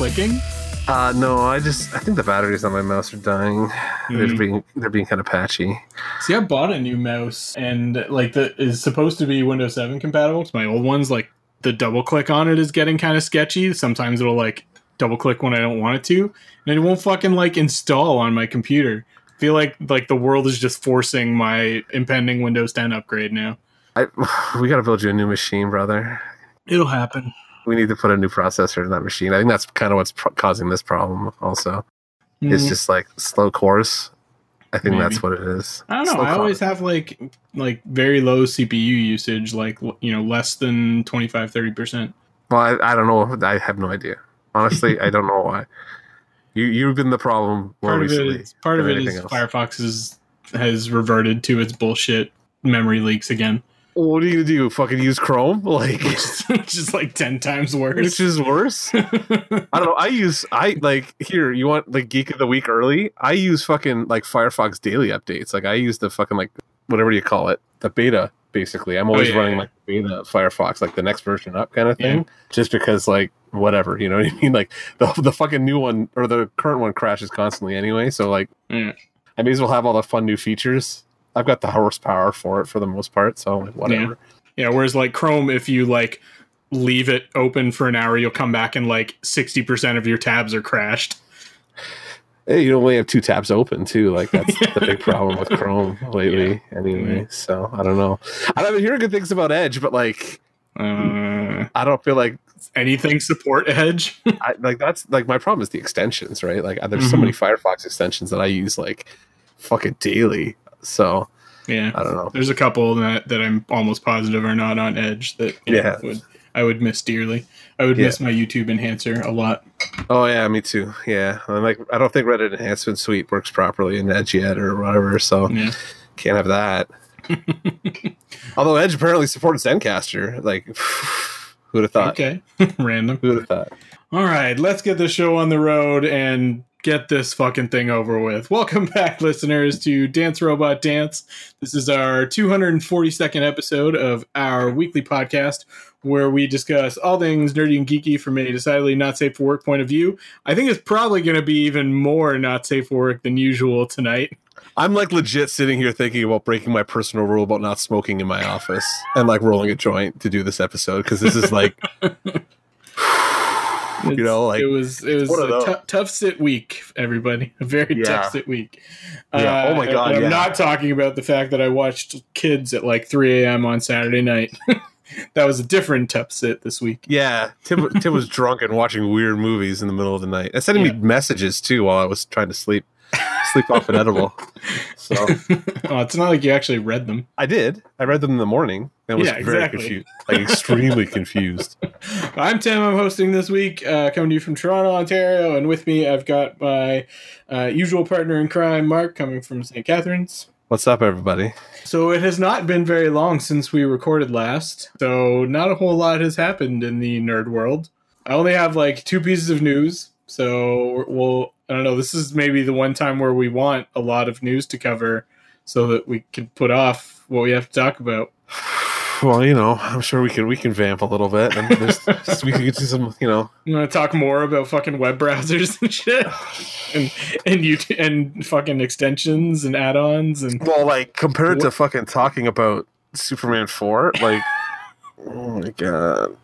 clicking? Uh, no, I just I think the batteries on my mouse are dying. They're Mm. being they're being kind of patchy. See, I bought a new mouse and like the is supposed to be Windows 7 compatible. To my old one's like the double click on it is getting kind of sketchy. Sometimes it'll like double click when I don't want it to, and it won't fucking like install on my computer. I feel like like the world is just forcing my impending Windows 10 upgrade now. I we got to build you a new machine, brother. It'll happen. We need to put a new processor in that machine. I think that's kind of what's pro- causing this problem. Also, it's Mm, just like slow cores. I think Maybe. that's what it is. I don't know. Slow I core. always have like like very low CPU usage, like you know less than 25 30 percent. Well, I, I don't know. I have no idea. Honestly, I don't know why. You you've been the problem more part of recently. it is part of it is else. Firefox is, has reverted to its bullshit memory leaks again, What are you gonna do? Fucking use Chrome? Like, which is, like ten times worse. which is worse? I don't know. I use I like here. You want like geek of the week early? I use fucking like Firefox daily updates. Like I use the fucking like whatever you call it, the beta. Basically, I'm oh, always yeah, running yeah. like beta Firefox, like the next version up kind of thing. Yeah. Just because like whatever, you know what I mean? Like the the fucking new one or the current one crashes constantly anyway. So like. I may as well have all the fun new features. I've got the horsepower for it for the most part. So like, whatever. yeah, whereas like Chrome, if you like leave it open for an hour, you'll come back and like sixty percent of your tabs are crashed. Hey, you only have two tabs open too. Like that's the big problem with Chrome lately. Anyway, so I don't know. I've been hearing good things about Edge, but like Uh, I don't feel like anything support Edge? I, like that's like my problem is the extensions, right? Like there's so many Firefox extensions that I use like fucking daily. So yeah, I don't know. there's a couple that that I'm almost positive are not on Edge that you know, Yeah. would I would miss dearly. I would Yeah. miss my YouTube enhancer a lot. Oh yeah, me too. Yeah, I'm like I don't think Reddit Enhancement Suite works properly in Edge yet or whatever. So Yeah. can't have that. Although Edge apparently supports Zencastr, like who'd have thought? Okay. Random. Who'd have thought? All right, let's get the show on the road and get this fucking thing over with. Welcome back, listeners, to Dance Robot Dance. This is our 242nd episode of our weekly podcast where we discuss all things nerdy and geeky from a decidedly not safe for work point of view. I think it's probably going to be even more not safe for work than usual tonight. I'm like legit sitting here thinking about breaking my personal rule about not smoking in my office and like rolling a joint to do this episode because this is like you know like it was it was a tough sit week, everybody. A very Yeah. tough sit week. Yeah. Oh uh, my God, I'm yeah. not talking about the fact that I watched kids at like 3 a.m. on Saturday night. that was a different tough sit this week. yeah Tim, Tim was drunk and watching weird movies in the middle of the night and sending me messages too while I was trying to sleep sleep off an edible so oh, it's not like you actually read them. I did I read them in the morning and was Yeah, very exactly. confused like extremely confused I'm Tim. I'm hosting this week, uh, coming to you from Toronto, Ontario, and with me I've got my uh, usual partner in crime, Mark, coming from St. Catharines. what's up everybody So it has not been very long since we recorded last. So not a whole lot has happened in the nerd world. I only have like two pieces of news. So we'll I don't know, this is maybe the one time where we want a lot of news to cover so that we can put off what we have to talk about. well you know I'm sure we can we can vamp a little bit and we can get to some you know I'm gonna talk more about fucking web browsers and shit, and and you and fucking extensions and add-ons and Well, like compared to fucking talking about Superman four, like oh my god,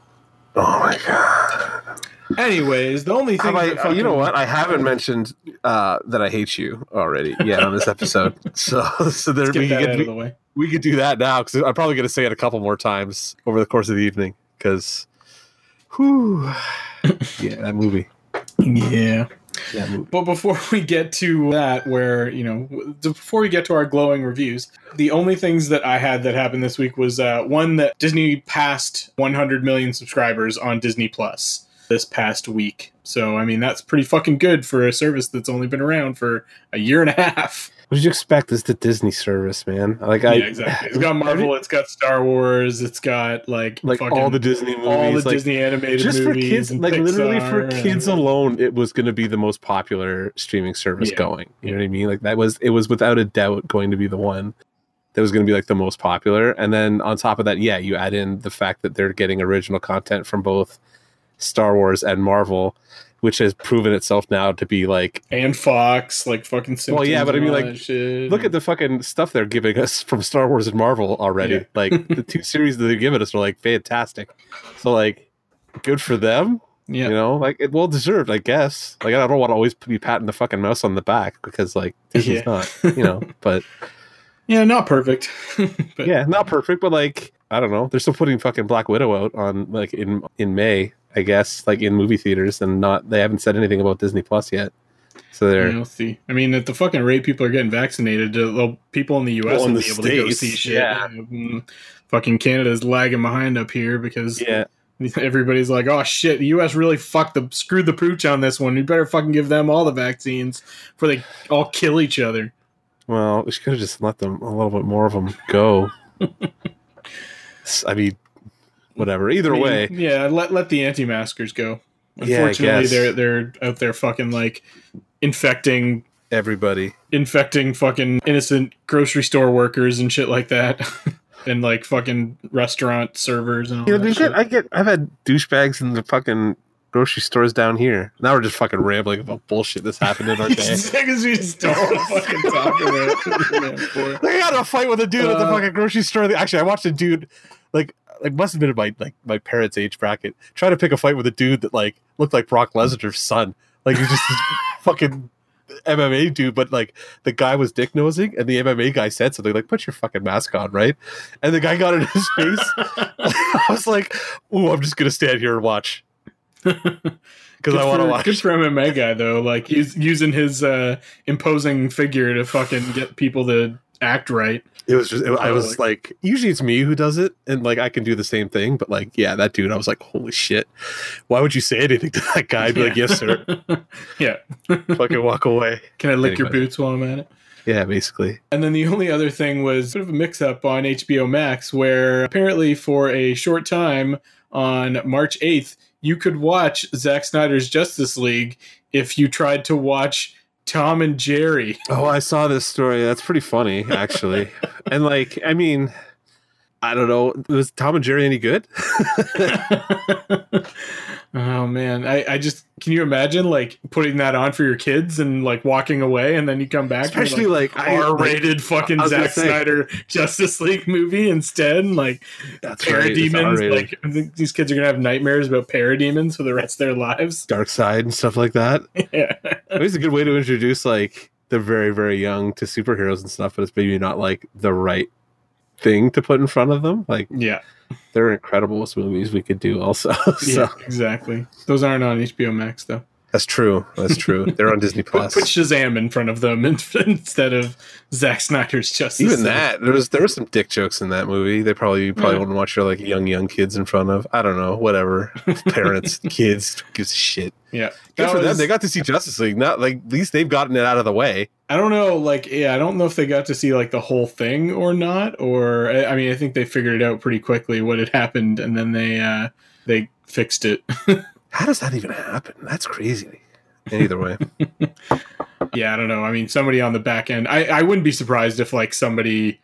oh my god. Anyways, the only thing I, fucking- you know what? I haven't mentioned uh, that I hate you already yet on this episode. so, so there we get could, out we, of the way. we could do that now because I'm probably going to say it a couple more times over the course of the evening. Because, whew, yeah, that movie. Yeah. That movie. But before we get to that, where, you know, before we get to our glowing reviews, the only things that I had that happened this week was uh, one that Disney passed 100 million subscribers on Disney Plus this past week. So, I mean, that's pretty fucking good for a service that's only been around for a year and a half. What did you expect? This is the Disney service, man. Like I, yeah, exactly. It's got Marvel, it's got Star Wars, it's got like like fucking all the Disney movies, all the like, Disney animated just for kids like literally for kids and- alone it was going to be the most popular streaming service Yeah. going you know what i mean like that was it was without a doubt going to be the one that was going to be like the most popular and then on top of that yeah you add in the fact that they're getting original content from both star wars and marvel which has proven itself now to be like and Fox, like fucking. Well, yeah, but I mean, like, look at the fucking stuff they're giving us from Star Wars and Marvel already. Yeah. Like the two series that they're giving us are like fantastic. So like, good for them. yeah, You know, like it well deserved, I guess. Like I don't want to always be patting the fucking mouse on the back because like Disney's Yeah. not, you know. But yeah, not perfect, but yeah, not perfect, but like I don't know. They're still putting fucking Black Widow out on like in in May, I guess, like in movie theaters, and not they haven't said anything about Disney Plus yet. So they're We'll see. I mean, at the fucking rate people are getting vaccinated, uh, people in the U.S. Will be able to go see shit. yeah. Mm, Fucking Canada's lagging behind up here because yeah, everybody's like, "Oh shit, the U.S. really fucked the screwed the pooch on this one. You better fucking give them all the vaccines before they all kill each other." Well, we should have just let them a little bit more of them go. I mean, whatever. Either I mean, way, yeah, let let the anti-maskers go. Yeah, I Unfortunately, guess. they're they're out there fucking like infecting everybody. infecting fucking innocent grocery store workers and shit like that. and like fucking restaurant servers and all You know, that shit. I get, I've had douchebags in the fucking grocery stores down here. Now we're just fucking rambling about bullshit that's happened in our day. Because we just don't fucking talk about it. for- I got in a fight with a dude at the Uh, fucking grocery store. Actually, I watched a dude like like must have been in my like my parents' age bracket trying to pick a fight with a dude that like looked like Brock Lesnar's son. Like he's just this fucking MMA dude, but like the guy was dick nosing, and the MMA guy said something like, "Put your fucking mask on, right?" And the guy got in his face. I was like, "Ooh, I'm just gonna stand here and watch." Because I want to watch. Good for MMA guy though, like he's using his uh, imposing figure to fucking get people to act right. It was just, it, I was like, usually it's me who does it, and like I can do the same thing, but like, yeah, that dude, I was like, holy shit, why would you say anything to that guy? I'd be like, yes, sir, yeah. fucking walk away. Can I lick your boots while I'm at it? Yeah, basically. And then the only other thing was sort of a mix up on HBO Max, where apparently for a short time on March 8th, you could watch Zack Snyder's Justice League if you tried to watch Tom and Jerry. Oh, I saw this story. That's pretty funny, actually. and like, I mean, I don't know, was Tom and Jerry any good? oh man, I, I just can you imagine like putting that on for your kids and like walking away and then you come back, Especially like, like, R-rated fucking I Zack say- Snyder Justice League movie instead, and like that's parademons. R-rated. like these kids are gonna have nightmares about parademons for the rest of their lives. Darkseid and stuff like that. yeah, It's a good way to introduce like the very, very young to superheroes and stuff, but it's maybe not like the right thing to put in front of them. Like yeah, they're incredible movies we could do also. so yeah, exactly. Those aren't on HBO Max though. That's true. That's true. They're on Disney Plus. put Shazam in front of them instead of Zack Snyder's Justice. Even that, there was there was some dick jokes in that movie. They probably probably Yeah. wouldn't watch your like young young kids in front of. I don't know, whatever. Parents, kids, gives a shit. Yeah, Good That for them. They got to see Justice League. Not like at least they've gotten it out of the way. I don't know, like, yeah, I don't know if they got to see like the whole thing or not, or I I mean, I think they figured it out pretty quickly what had happened, and then they uh they fixed it. How does that even happen? That's crazy. Either way, yeah, I don't know. I mean, somebody on the back end, I I wouldn't be surprised if like somebody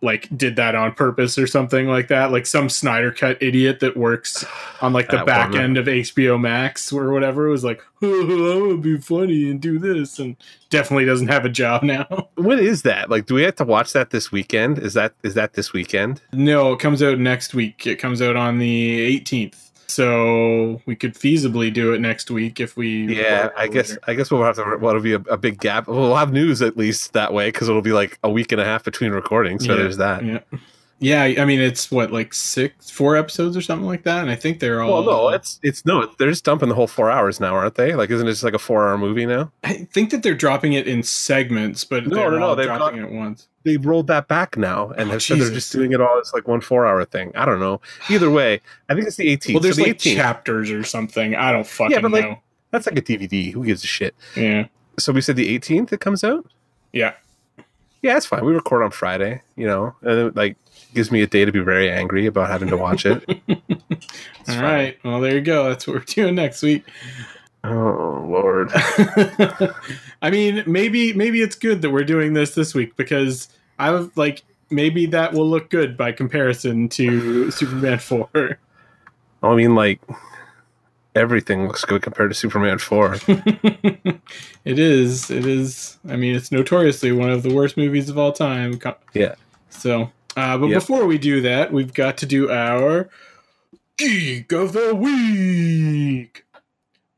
like did that on purpose or something like that, like some Snyder cut idiot that works on like the back woman. end of HBO Max or whatever was like, oh, I would be funny and do this, and definitely doesn't have a job now. what is that? Like, do we have to watch that this weekend? Is that is that this weekend? No, it comes out next week. It comes out on the 18th. So we could feasibly do it next week if we. Yeah, I guess later. I guess we'll have to. Well, it'll be a, a big gap. We'll have news at least that way because it'll be like a week and a half between recordings. So Yeah, there's that. Yeah. Yeah, I mean it's what like six, four episodes or something like that, and I think they're all. Well, no, it's it's no. They're just dumping the whole four hours now, aren't they? Like, isn't it just like a four-hour movie now? I think that they're dropping it in segments, but No, they're no, no, all they've dropping it once. They've rolled that back now and Oh, have said they're just doing it all as like one four-hour thing. I don't know. Either way, I think it's the 18th. Well, there's so the like 18th. chapters or something. I don't fucking yeah, but, like- know. That's like a DVD. Who gives a shit? Yeah, So we said the 18th it comes out. yeah. Yeah, it's fine. We record on Friday, you know, and it, like gives me a day to be very angry about having to watch it. All fine. right. Well, there you go. That's what we're doing next week. Oh Lord. I mean, maybe maybe it's good that we're doing this this week because I was like maybe that will look good by comparison to Superman 4. I mean, like everything looks good compared to Superman 4. it is. It is. I mean, it's notoriously one of the worst movies of all time. Yeah. So, uh, but Yep. before we do that, we've got to do our Geek of the Week,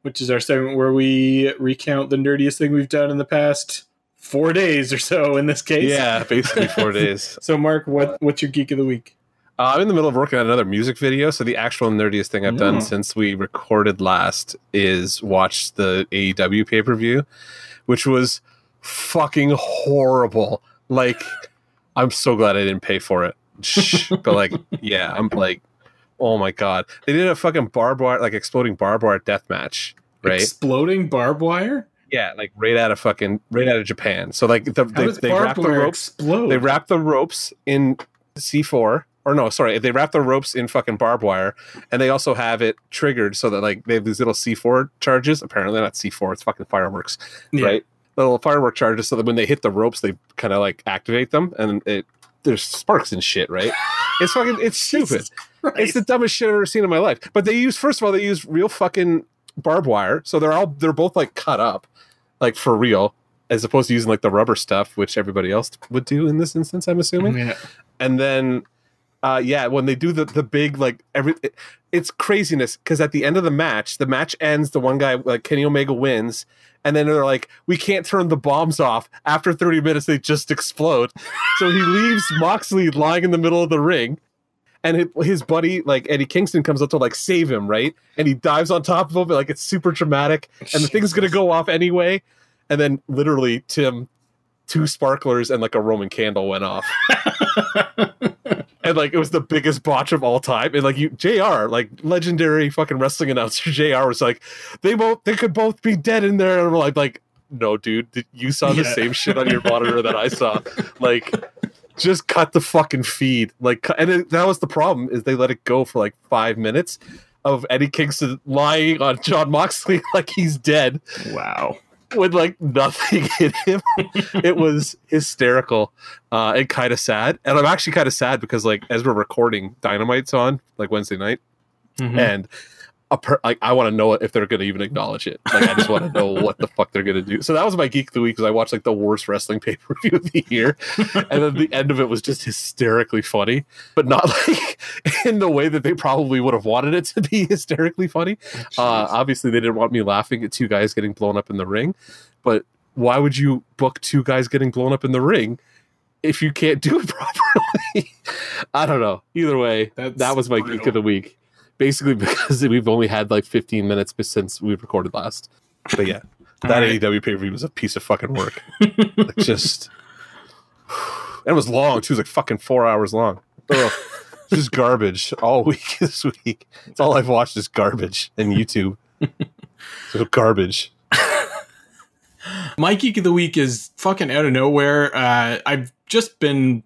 which is our segment where we recount the nerdiest thing we've done in the past four days or so. In this case, Yeah, basically four days. So, Mark, what what's your Geek of the Week? Uh, I'm in the middle of working on another music video, so the actual nerdiest thing I've Mm. done since we recorded last is watch the AEW pay per view, which was fucking horrible. Like, I'm so glad I didn't pay for it. But like, yeah, I'm like, oh my god, they did a fucking barbed wire, like exploding barbed wire death match, right? Exploding barbed wire. yeah, like right out of fucking right out of Japan. So like the, they they wrap the ropes explode? they wrap the ropes in C4 or no, sorry, they wrap the ropes in fucking barbed wire and they also have it triggered so that like they have these little C4 charges, apparently not C4, it's fucking fireworks, Yeah. right? Little firework charges so that when they hit the ropes they kind of like activate them and it there's sparks and shit, right? It's fucking it's stupid. It's the dumbest shit I've ever seen in my life. But they use first of all, they use real fucking barbed wire. So they're all they're both like cut up, like for real, as opposed to using like the rubber stuff, which everybody else would do in this instance, I'm assuming. Yeah. And then uh yeah, when they do the the big like every it, it's craziness because at the end of the match, the match ends, the one guy like Kenny Omega wins. And then they're like, we can't turn the bombs off. After 30 minutes, they just explode. So he leaves Moxley lying in the middle of the ring and his, his buddy like Eddie Kingston comes up to like save him, right? And he dives on top of him, like it's super dramatic, and the thing's gonna go off anyway. And then literally, Tim, two sparklers and like a Roman candle went off, and like it was the biggest botch of all time. And like you, J.R. like legendary fucking wrestling announcer, J.R. was like, they both they could both be dead in there, and we're like, like no, dude, you saw the Yeah. same shit on your monitor that I saw, like just cut the fucking feed like and it, that was the problem is they let it go for like five minutes of eddie kingston lying on jon moxley like he's dead wow. With like nothing in him. It was hysterical uh and kind of sad. And i'm actually kind of sad because like as we're recording dynamite's on like wednesday night. Mhm. and a per- like I want to know if they're going to even acknowledge it. Like I just want to know what the fuck they're going to do. So that was my geek of the week because I watched like the worst wrestling pay per view of the year, and then the end of it was just hysterically funny, but not like in the way that they probably would have wanted it to be hysterically funny. Uh, obviously, they didn't want me laughing at two guys getting blown up in the ring, but why would you book two guys getting blown up in the ring? If you can't do it properly, I don't know. Either way, That's that was my brutal. geek of the week basically because we've only had like 15 minutes since we recorded last. But yeah, that All right. AEW pay per view was a piece of fucking work. like just, and it was long too. It was like fucking four hours long. Ugh. just garbage all week this week. It's all I've watched is garbage and YouTube. so garbage. My geek of the week is fucking out of nowhere. Uh, I've just been.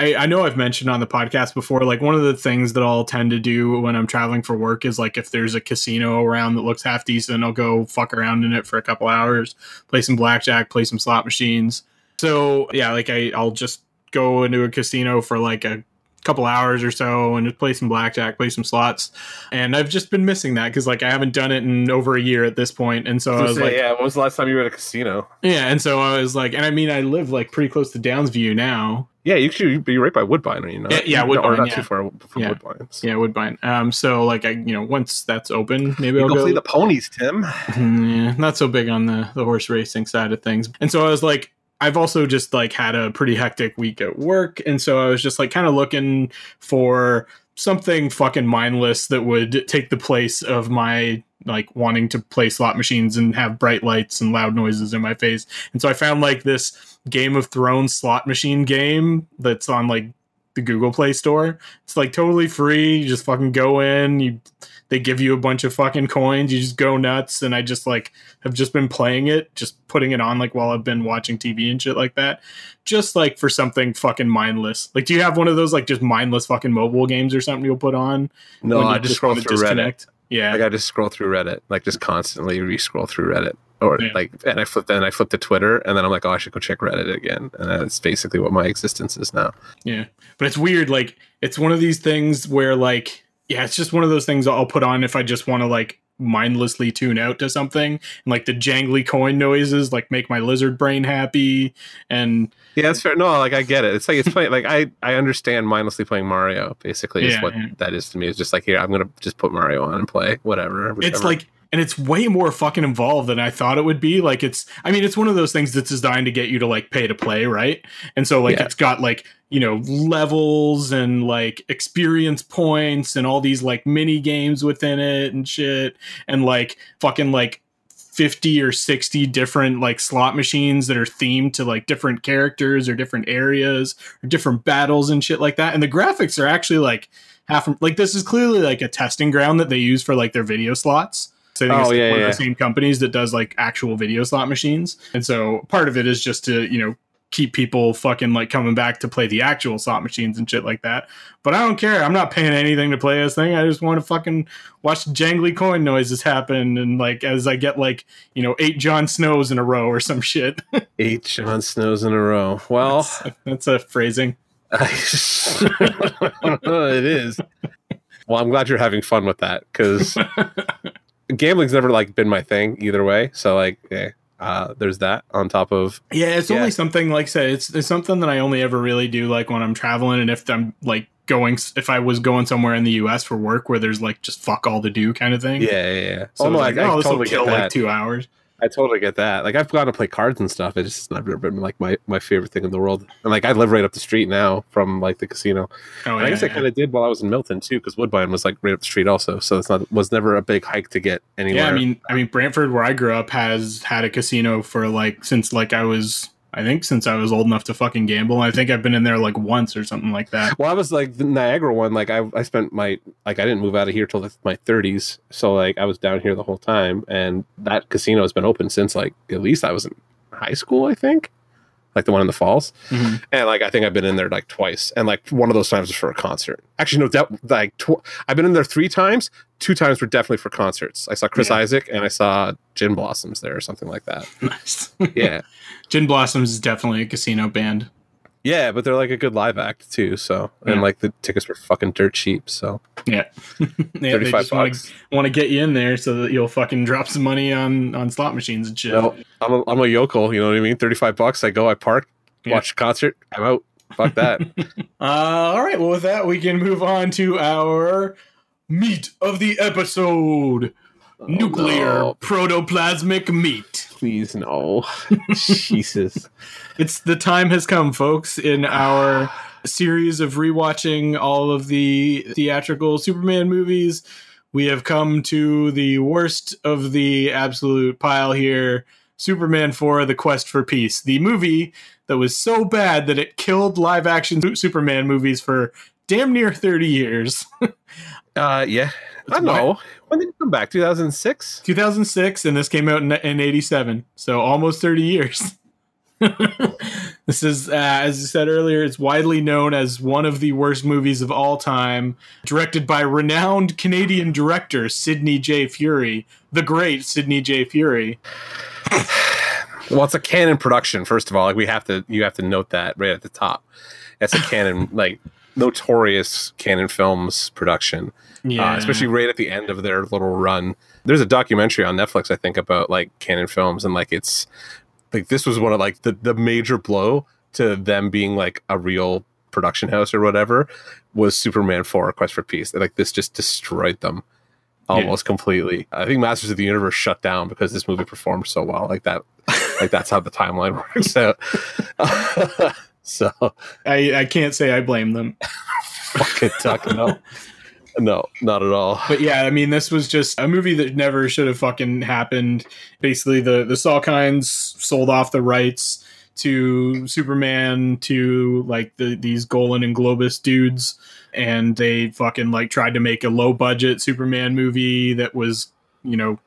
I, I know I've mentioned on the podcast before, like one of the things that I'll tend to do when I'm traveling for work is like if there's a casino around that looks half decent, I'll go fuck around in it for a couple hours, play some blackjack, play some slot machines. So yeah, like I, I'll just go into a casino for like a couple hours or so and just play some blackjack, play some slots. And I've just been missing that because like I haven't done it in over a year at this point. And so I was like, yeah, when was the last time you were at a casino? yeah, and so I was like, and I mean, I live like pretty close to Downsview now. Yeah, you should be right by Woodbine, you know. Yeah, yeah, or Woodbine, not yeah. too far from Yeah. Woodbine. Yeah, Woodbine. Um, so like I, you know, once that's open, maybe You I'll go play the ponies, Tim. yeah, not so big on the the horse racing side of things. And so I was like, I've also just like had a pretty hectic week at work, and so I was just like kind of looking for something fucking mindless that would take the place of my like wanting to play slot machines and have bright lights and loud noises in my face. And so I found like this Game of Thrones slot machine game that's on like the Google Play Store. It's like totally free. You just fucking go in, you they give you a bunch of fucking coins, you just go nuts and I just like have just been playing it, just putting it on like while I've been watching TV and shit like that. Just like for something fucking mindless. Like do you have one of those like just mindless fucking mobile games or something you'll put on? No, I just scroll through Reddit. Yeah. Like I just scroll through Reddit, like just constantly re-scroll through Reddit, or Yeah. like, and I flip, then I flip to Twitter, and then I'm like, oh, I should go check Reddit again, and that's basically what my existence is now. Yeah. But it's weird. Like, it's one of these things where, like, yeah, it's just one of those things I'll put on if I just want to, like, mindlessly tune out to something and like the jangly coin noises like make my lizard brain happy and Yeah, that's fair. No, like I get it. It's like it's playing like I I understand mindlessly playing Mario. Basically, is Yeah, what yeah. that is to me. It's just like here, I'm gonna just put Mario on and play whatever. it's like and it's way more fucking involved than I thought it would be. Like it's I mean it's one of those things that's designed to get you to like pay to play, right? And so like Yeah. it's got like, you know, levels and like experience points and all these like mini games within it and shit and like fucking like 50 or 60 different like slot machines that are themed to like different characters or different areas or different battles and shit like that. And the graphics are actually like half like this is clearly like a testing ground that they use for like their video slots. So I think Oh, it's like yeah, one yeah. of the same companies that does like actual video slot machines. And so part of it is just to, you know, keep people fucking like coming back to play the actual slot machines and shit like that. But I don't care. I'm not paying anything to play this thing. I just want to fucking watch jangly coin noises happen and like as I get like, you know, eight John Snows in a row or some shit. eight John Snows in a row. Well, that's, that's a phrasing. it is. Well, I'm glad you're having fun with that because gambling's never like been my thing either way. So like, yeah, uh, there's that on top of Yeah, it's Yeah. only something like I said, it's it's something that I only ever really do like when I'm traveling and if I'm like going if I was going somewhere in the US for work where there's like just fuck all to do kind of thing. yeah, yeah. yeah. So oh no, like, I, I oh, this will kill like two hours. I totally get that. Like I've gone to play cards and stuff. It's just never been like my, my favorite thing in the world. And like I live right up the street now from like the casino. Oh, And I guess I kind of did while I was in Milton too, because Woodbine was like right up the street also. So it's not was never a big hike to get anywhere. Yeah, I mean, I mean, Brantford, where I grew up, has had a casino for like since like I was, I think since I was old enough to fucking gamble. I think I've been in there like once or something like that. Well, I was like the Niagara one. Like I, I spent my like I didn't move out of here till my 30s, so like I was down here the whole time, and that casino has been open since like at least I was in high school, I think, like the one in the falls, Mhm. and like I think I've been in there like twice, and like one of those times was for a concert. Actually, no, that like tw- I've been in there three times. Two times were definitely for concerts. I saw Chris Yeah. Isaak and I saw Gin Blossoms there or something like that. Nice. Yeah, Gin Blossoms is definitely a casino band. Yeah, but they're like a good live act too. So and Yeah. like the tickets were fucking dirt cheap. So Yeah, yeah they 35 just want bucks. to want to get you in there so that you'll fucking drop some money on on slot machines and shit. No, I'm a, I'm a yokel. You know what I mean? Thirty five bucks. I go. I park. Yeah. Watch a concert. I'm out. Fuck that. Uh, all right. Well, with that, we can move on to our meat of the episode: nuclear no. protoplasmic meat. Please no. Jesus. It's the time has come, folks, in our series of rewatching all of the theatrical Superman movies. We have come to the worst of the absolute pile here. Superman 4 The Quest for Peace, the movie that was so bad that it killed live action Superman movies for damn near 30 years. Uh, yeah. I know. When did it come back? 2006. 2006 and this came out in, in 87 so almost 30 years this is uh, as i said earlier it's widely known as one of the worst movies of all time directed by renowned canadian director sidney j furie the great sidney j furie Well, it's a Cannon production. First of all, like we have to, you have to note that right at the top. That's a Cannon, like notorious Cannon films production. yeah uh, especially right at the end of their little run. There's a documentary on Netflix, I think, about like Cannon films, and like it's like this was one of like the the major blow to them being like a real production house or whatever was Superman 4 Quest for Peace. Like this just destroyed them almost completely. I think Masters of the Universe shut down because this movie performed so well. Like that like that's how the timeline works out. so I, I can't say i blame them fucking tuck no. No, not at all. but yeah, I mean, this was just a movie that never should have fucking happened. Basically, the the Salkinds sold off the rights to Superman to like the these Golan and Globus dudes, and they fucking like tried to make a low budget Superman movie that was you know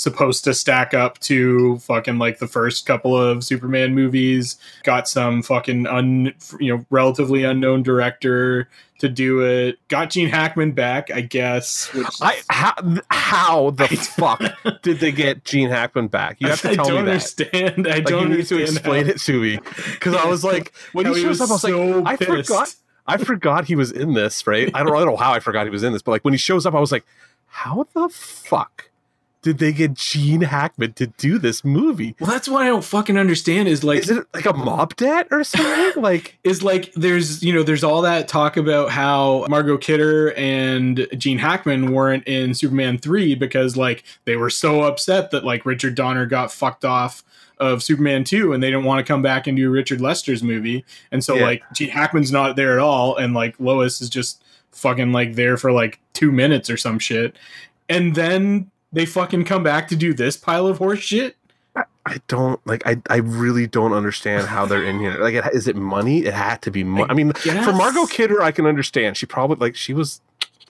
supposed to stack up to fucking like the first couple of Superman movies. Got some fucking un you know relatively unknown director to do it. Got Gene Hackman back, I guess. Which I how, how the fuck did they get Gene Hackman back? You have to tell me. I don't that. understand. I Like, don't you need to explain how- it to me because I was like, when he shows up, I was so like, I forgot, I forgot he was in this. Right? I don't, I don't know how I forgot he was in this, but like when he shows up, I was like, how the fuck did they get Gene Hackman to do this movie? Well, that's what I don't fucking understand. Is like, Is it like a mob debt or something? like, is like there's you know there's all that talk about how Margot Kidder and Gene Hackman weren't in Superman 3 because like they were so upset that like Richard Donner got fucked off of Superman 2 and they didn't want to come back and do Richard Lester's movie. And so Yeah. like Gene Hackman's not there at all and like Lois is just fucking like there for like 2 minutes or some shit. And then they fucking come back to do this pile of horse shit. I don't like. I I really don't understand how they're in here. Like, it, is it money? It had to be money. I mean, Yes. for Margot Kidder, I can understand. She probably like she was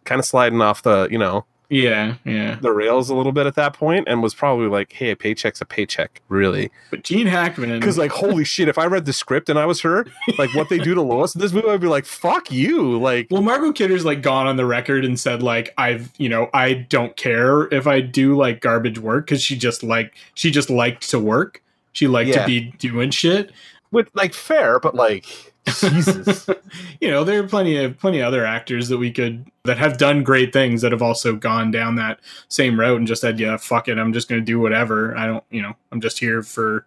kind of sliding off the you know Yeah, yeah. the rails a little bit at that point, and was probably like, "Hey, a paycheck's a paycheck, really." But Gene Hackman Because like, holy shit, if I read the script and I was her, like what they do to Lois in this movie, I'd be like, "Fuck you!" Like, Well, Margot Kidder's like gone on the record and said like I've you know I don't care if I do like garbage work because she just like she just liked to work. She liked Yeah. to be doing shit. with like fair, but like, Jesus. You know, there are plenty of plenty of other actors that we could that have done great things that have also gone down that same road and just said, yeah, fuck it, I'm just gonna do whatever. I don't, you know, I'm just here for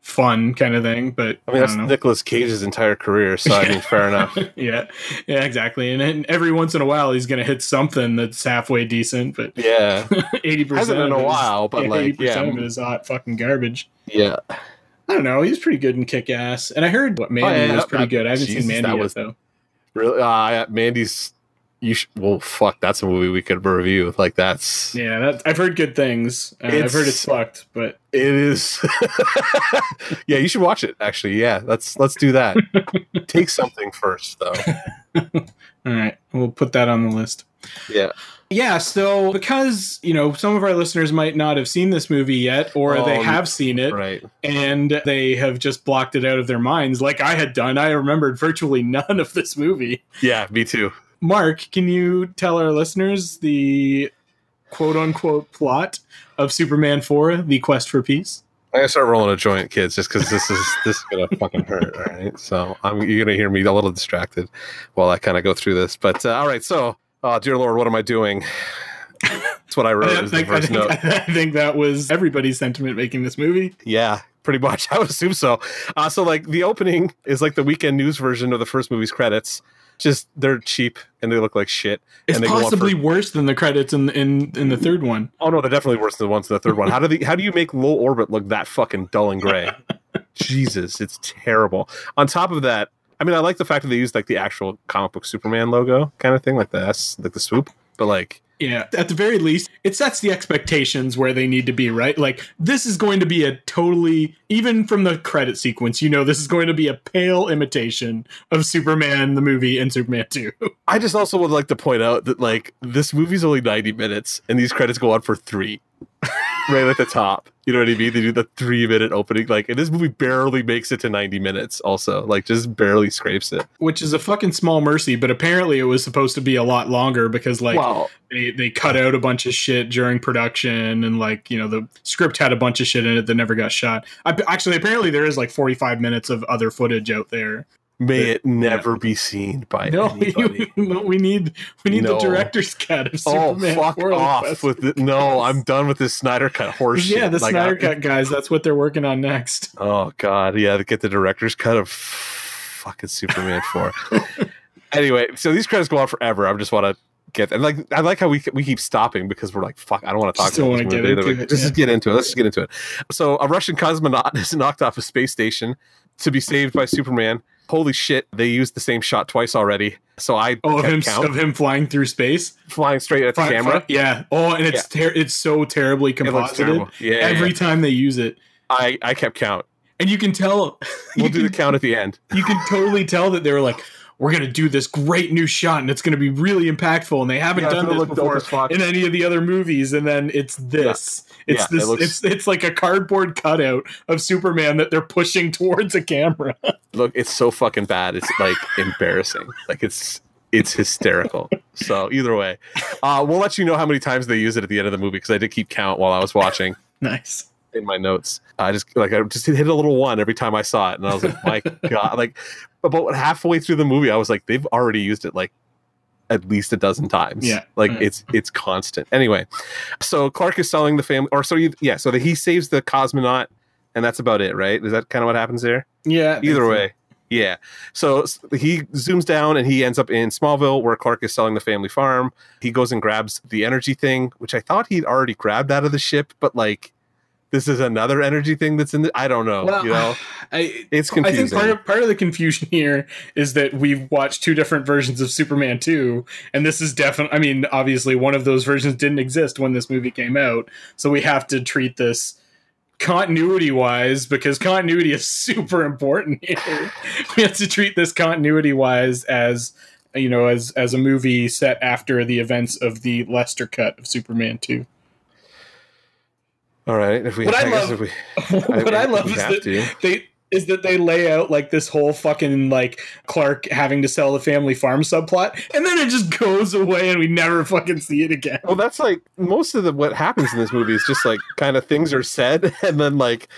fun kind of thing. But I mean, that's don't know. Nicolas Cage's entire career, so I mean, fair enough. yeah, yeah, exactly. And, then every once in a while, he's gonna hit something that's halfway decent, but Yeah, eighty percent in a while, but, like, eighty percent of it is hot fucking garbage. yeah. I don't know. He was pretty good in Kick Ass, and I heard what Mandy Oh, yeah, was pretty that- good. I haven't Jesus, seen Mandy that yet though. Really, uh, Mandy's. You sh- well, fuck. That's a movie we could review. Like that's Yeah, that, I've heard good things. Uh, I've heard it's fucked, but it is. yeah, you should watch it. Actually, yeah, let's let's do that. Take something first, though. all right, we'll put that on the list. Yeah, Yeah, so because you know some of our listeners might not have seen this movie yet, or they Um, have seen it, right. and they have just blocked it out of their minds, like I had done. I remembered virtually none of this movie. Yeah, me too. Mark, can you tell our listeners the quote unquote plot of Superman 4, The Quest for Peace? I'm gonna start rolling a joint, kids, just because this is this is gonna fucking hurt. All right, so I'm you're gonna hear me a little distracted while I kind of go through this. But uh, all right, so uh, dear Lord, what am I doing? That's what I wrote. I think, I, think, note. I think that was everybody's sentiment making this movie. Yeah, pretty much. I would assume so. Uh, so, like, the opening is like the weekend news version of the first movie's credits. Just they're cheap and they look like shit. It's and they possibly for- worse than the credits in in in the third one. oh no, they're definitely worse than the ones in the third one. How do they? How do you make low orbit look that fucking dull and gray? Jesus, it's terrible. On top of that, I mean, I like the fact that they used like the actual comic book Superman logo kind of thing, like the S, like the swoop. But like, Yeah, at the very least, it sets the expectations where they need to be, right? Like this is going to be a totally even from the credit sequence, you know this is going to be a pale imitation of Superman the movie and Superman 2. I just also would like to point out that like this movie's only 90 minutes and these credits go on for three. right at the top. You know what I mean? They do the three minute opening. Like, and this movie barely makes it to 90 minutes, also. Like, just barely scrapes it. Which is a fucking small mercy, but apparently it was supposed to be a lot longer because like Wow. they, they cut out a bunch of shit during production and like you know the script had a bunch of shit in it that never got shot I, actually apparently there is like 45 minutes of other footage out there May it never be seen by no anybody. we, we need we need No. the director's cut of Oh, superman fuck 4 The off with it. No, I'm done with this Snyder Cut horse yeah the Like, snyder I- cut guys that's what they're working on next Oh god, yeah, to get the director's cut of fucking Superman four. anyway, so these credits go on forever. I just want to get and like I like how we we keep stopping because we're like fuck. I don't want to talk about this get into it, Just, yeah. just get into it. Let's just get into it. So a Russian cosmonaut is knocked off a space station to be saved by Superman. Holy shit! They used the same shot twice already. So I oh of him count, of him flying through space flying straight at the Fly- camera. fly- yeah oh and it's ter- it's so terribly It composited terrible. Yeah, yeah, every yeah. time they use it I I kept count. and you can tell We'll do the count at the end. you can totally tell that they were like, we're gonna do this great new shot and it's gonna be really impactful, and they haven't Yeah, done this before in any of the other movies, and then it's this. It's Yeah, it this. looks- It's it's like a cardboard cutout of Superman that they're pushing towards a camera. look it's so fucking bad it's like embarrassing like it's it's hysterical so either way uh we'll let you know how many times they use it at the end of the movie because i did keep count while i was watching nice. in my notes i just like i just hit a little one every time i saw it and i was like my god like about halfway through the movie i was like they've already used it like at least a dozen times. Yeah. like Mm. it's it's constant. Anyway, so Clark is selling the family, or so you, yeah. So that he saves the cosmonaut, and that's about it, right? Is that kind of what happens there? Yeah. Either way. Yeah. So he zooms down and he ends up in Smallville where Clark is selling the family farm. He goes and grabs the energy thing, which I thought he'd already grabbed out of the ship, but like this is another energy thing that's in the I don't know. Well, you know? I, It's confusing I think part of, part of the confusion here is that we've watched two different versions of Superman 2, and this is definitely, I mean, obviously one of those versions didn't exist when this movie came out, so we have to treat this continuity wise because continuity is super important here. we have to treat this continuity wise as you know as as a movie set after the events of the Lester cut of Superman 2. All right. If we What I guess love- we, what I love we is that to. they is that they lay out like this whole fucking like Clark having to sell the family farm subplot, and then it just goes away, and we never fucking see it again. Well, that's like most of the what happens in this movie is just like kind of things are said and then like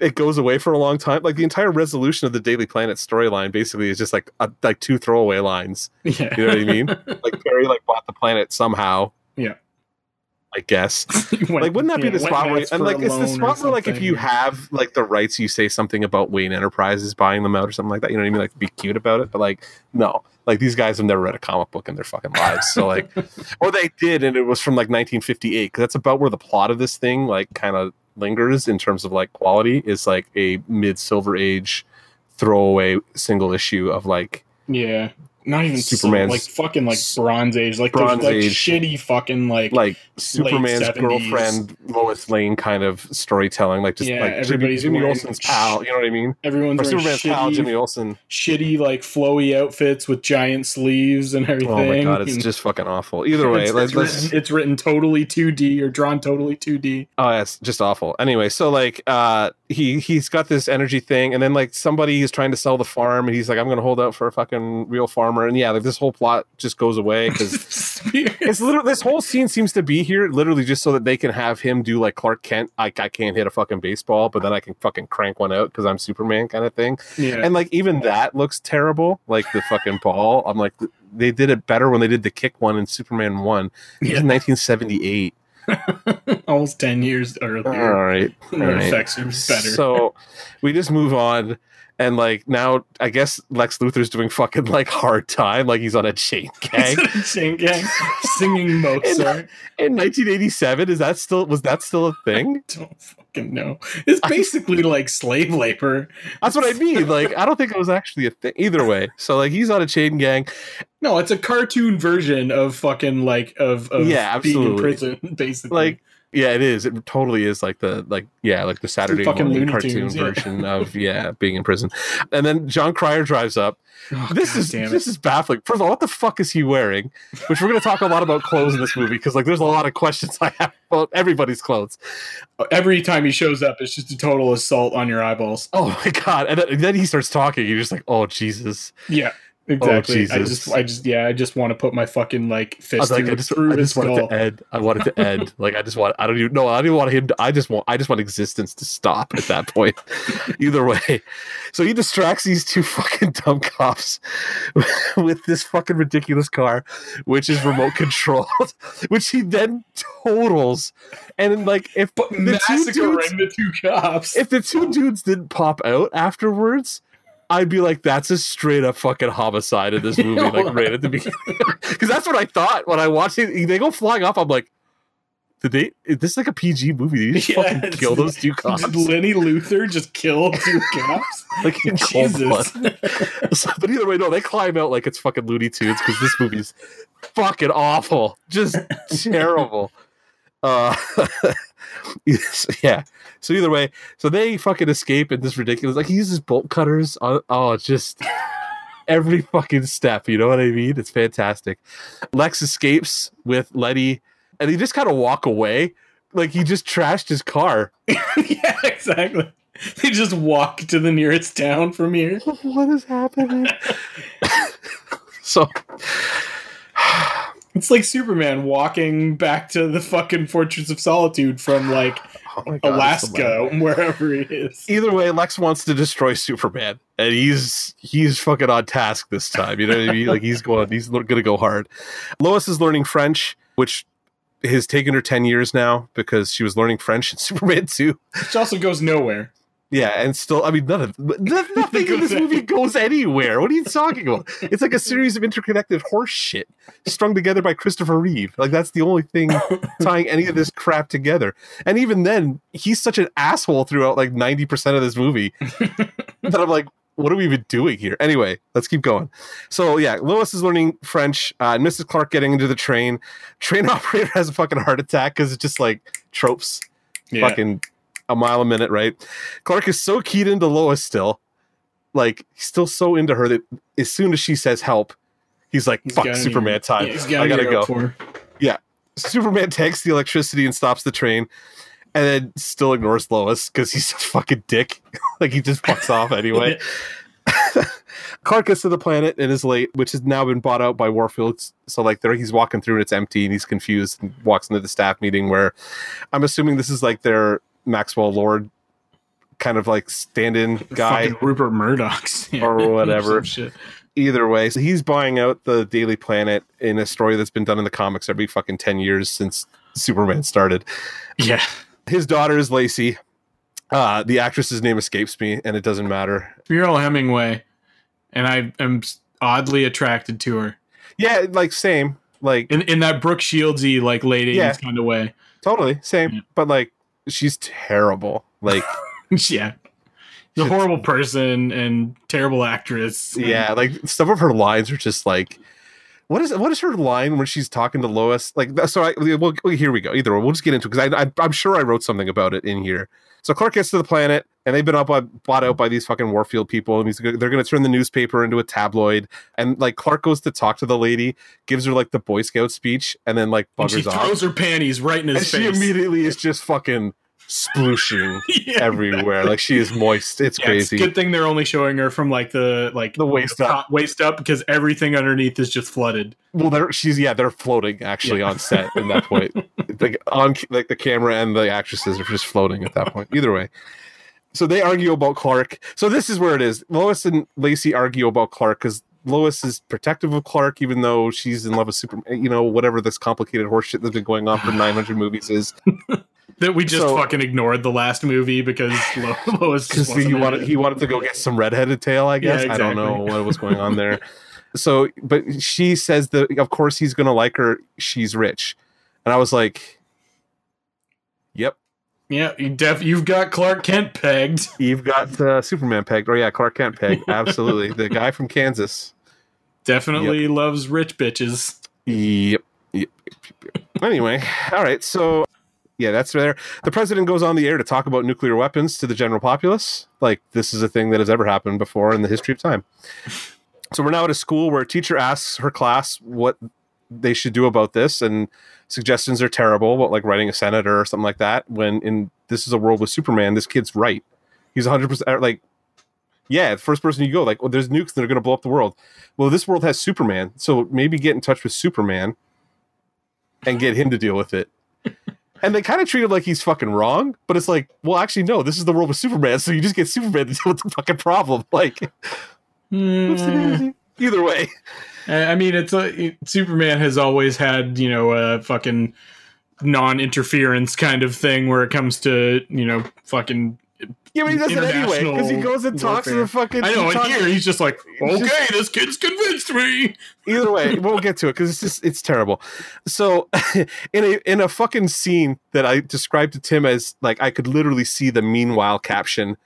it goes away for a long time. Like the entire resolution of the Daily Planet storyline basically is just like a, like two throwaway lines. Yeah, You know what I mean? like Perry like bought the planet somehow. Yeah. I guess. like wouldn't that be the spot where and like it's the spot where like if you have like the rights you say something about Wayne Enterprises buying them out or something like that you know what I mean? Like be cute about it but like no. Like these guys have never read a comic book in their fucking lives so like or they did and it was from like 1958 because that's about where the plot of this thing like kind of lingers in terms of like quality is like a mid silver age throwaway single issue of like yeah, not even Superman's- Superman's like fucking like Bronze Age, like Bronze like Age. shitty fucking like, like Superman's 70s. girlfriend Lois Lane kind of storytelling, like just Yeah, like everybody's Jimmy wearing Olsen's pal. You know what I mean? everyone's Or Superman's pal, shitty, Jimmy Olsen. shitty like flowy outfits with giant sleeves and everything. Oh my god, it's and just fucking awful. Either way, it's, let's, it's, written, it's written totally 2D or drawn totally 2D. oh, it's just awful. Anyway, so like uh he he's got this energy thing, and then like somebody is trying to sell the farm, and he's like, I'm gonna hold out for a fucking real farmer, and yeah, like this whole plot just goes away because it's literally this whole scene seems to be here literally just so that they can have him do like Clark Kent, like I can't hit a fucking baseball, but then I can fucking crank one out because I'm Superman kind of thing. yeah. And like even that looks terrible, like the fucking ball. I'm like they did it better when they did the kick one in Superman one. It Yeah. in 1978. almost 10 years All earlier. right, all The effects are better. So we just move on. And like now, I guess Lex Luthor's doing fucking like hard time, like he's on a chain gang. Chain Gang singing Mozart. in 1987 is that still was that still a thing Don't fucking know. It's basically like slave labor. that's what i mean like i don't think it was actually a thing either way so like he's on a chain gang No, it's a cartoon version of fucking like of, of Yeah, being in prison, basically. like yeah it is. It totally is like the like yeah like the saturday morning cartoon Tunes, yeah. version of yeah being in prison. And then jon cryer drives up. Oh, this God is this is baffling. First of all what the fuck is he wearing? Which we're going to talk a lot about clothes in this movie because like there's a lot of questions i have about everybody's clothes. Every time he shows up, it's just a total assault on your eyeballs. oh my god. And then, and then he starts talking you're just like oh jesus. Yeah, Oh, exactly. I just, I just, yeah, I just want to put my fucking like I fist was like, through, I just, I his just want skull. to end. I want it to end. Like, I just want, I don't even, no, I don't even want him to, I just want, I just want existence to stop at that point. Either way. So he distracts these two fucking dumb cops with this fucking ridiculous car, which is remote controlled, which he then totals. And like, if But the two dudes, massacring the two cops. if the two dudes didn't pop out afterwards, I'd be like, that's a straight up fucking homicide in this movie, like right at the beginning. Because that's what I thought when I watched it. They go flying off. I'm like, did they? This is this like a PG movie? Did they just Yeah, fucking kill those two cops? Did Lenny Luthor just kill two cops? like in cold blood. Jesus. So- but either way, no, they climb out like it's fucking Looney Tunes because this movie's fucking awful, just terrible. Uh, yeah. So either way, so they fucking escape in this ridiculous. Like he uses bolt cutters. On, oh, just every fucking step. You know what I mean? It's fantastic. Lex escapes with Letty, and he just kind of walk away. Like he just trashed his car. yeah, exactly. They just walk to the nearest town from here. what is happening? so It's like Superman walking back to the fucking Fortress of Solitude from like Oh God, it's so bad. Alaska, wherever he is. Either way, Lex wants to destroy Superman, and he's he's fucking on task this time. You know what I mean? Like he's going, he's going to go hard. Lois is learning French, which has taken her ten years now because she was learning French in Superman two. Which also goes nowhere. Yeah, and still, I mean, none of nothing in this movie goes anywhere. What are you talking about? It's like a series of interconnected horse shit strung together by Christopher Reeve. Like that's the only thing tying any of this crap together. And even then, he's such an asshole throughout like ninety percent of this movie that I'm like, what are we even doing here? Anyway, let's keep going. So yeah, Lois is learning French. Uh, and Mrs. Clark getting into the train. Train operator has a fucking heart attack because it's just like tropes. Yeah. Fucking a mile a minute, right? Clark is so keyed into Lois still. Like he's still so into her that as soon as she says help, he's like, He's "Fuck, Superman time! yeah, I gotta go." her. Superman takes the electricity and stops the train, and then still ignores Lois because he's such a fucking dick. like he just fucks off anyway. Clark gets to the planet and is late, which has now been bought out by Warfield. So like there, he's walking through and it's empty, and he's confused and walks into the staff meeting where I'm assuming this is like their Maxwell Lord kind of like stand-in guy. Fucking Rupert Murdoch's Or whatever. Either way, so he's buying out the Daily Planet in a story that's been done in the comics every fucking ten years since Superman started. Yeah. His daughter is Lacey. Uh, the actress's name escapes me, and it doesn't matter. Mariel Hemingway, and I am oddly attracted to her Yeah, like same, like in in that Brooke Shieldsy like late eighties Yeah. kind of way. totally same, Yeah. but like she's terrible. Like yeah, She's a horrible person and terrible actress. yeah, like some of her lines are just like. What is what is her line when she's talking to Lois? Like, so I well, here we go. Either way, we'll just get into it because I, I I'm sure I wrote something about it in here. So Clark gets to the planet, and they've been up, uh, bought out by these fucking Warfield people, and he's, they're going to turn the newspaper into a tabloid. And like Clark goes to talk to the lady, gives her like the Boy Scout speech, and then like And she buggers off, throws her panties right in his and she immediately is just fucking splooshing Yeah, everywhere. Like she is moist. It's Yeah, it's crazy. good thing they're only showing her from like the like The waist up. top, waist up because everything underneath is just flooded. Well, they're she's yeah, they're floating actually Yeah. on set at that point. like on like the camera and the actresses are just floating at that point. Either way. So they argue about Clark. So this is where it is. Lois and Lacey argue about Clark because Lois is protective of Clark, even though she's in love with Superman. You know, whatever this complicated horseshit that's been going on for 900 movies is. That we just So- fucking ignored the last movie because Lo- Lois because he wanted it. he wanted to go get some redheaded tail. I guess Yeah, I don't know what was going on there. so, but she says that of course he's going to like her. She's rich, and I was like, "Yep, Yeah, you def- you've got Clark Kent pegged. you've got uh, Superman pegged." Oh yeah, Clark Kent pegged. Absolutely, the guy from Kansas. Definitely loves rich bitches. Yep. yep, yep, yep. Anyway, all right. So, yeah, that's there. The president goes on the air to talk about nuclear weapons to the general populace. Like this is a thing that has ever happened before in the history of time. So we're now at a school where a teacher asks her class what they should do about this, and suggestions are terrible about like writing a senator or something like that. When in this is a world with Superman, this kid's right. He's 100 percent like. Yeah, the first person you go, like, well, there's nukes that are going to blow up the world. Well, this world has Superman, so maybe get in touch with Superman and get him to deal with it. And they kind of treat him like he's fucking wrong, but it's like, well, actually, no, this is the world with Superman, so you just get Superman to deal with the fucking problem. Like, Mm, either way, I mean, it's a it- Superman has always had you know a fucking non-interference kind of thing where it comes to you know fucking. yeah, but he does it anyway because he goes and talks to the fucking. I know, he and here he's just like, okay, just- this kid's convinced me. either way, we'll get to it because it's just it's terrible. So, in a in a fucking scene that I described to Tim as like I could literally see the meanwhile caption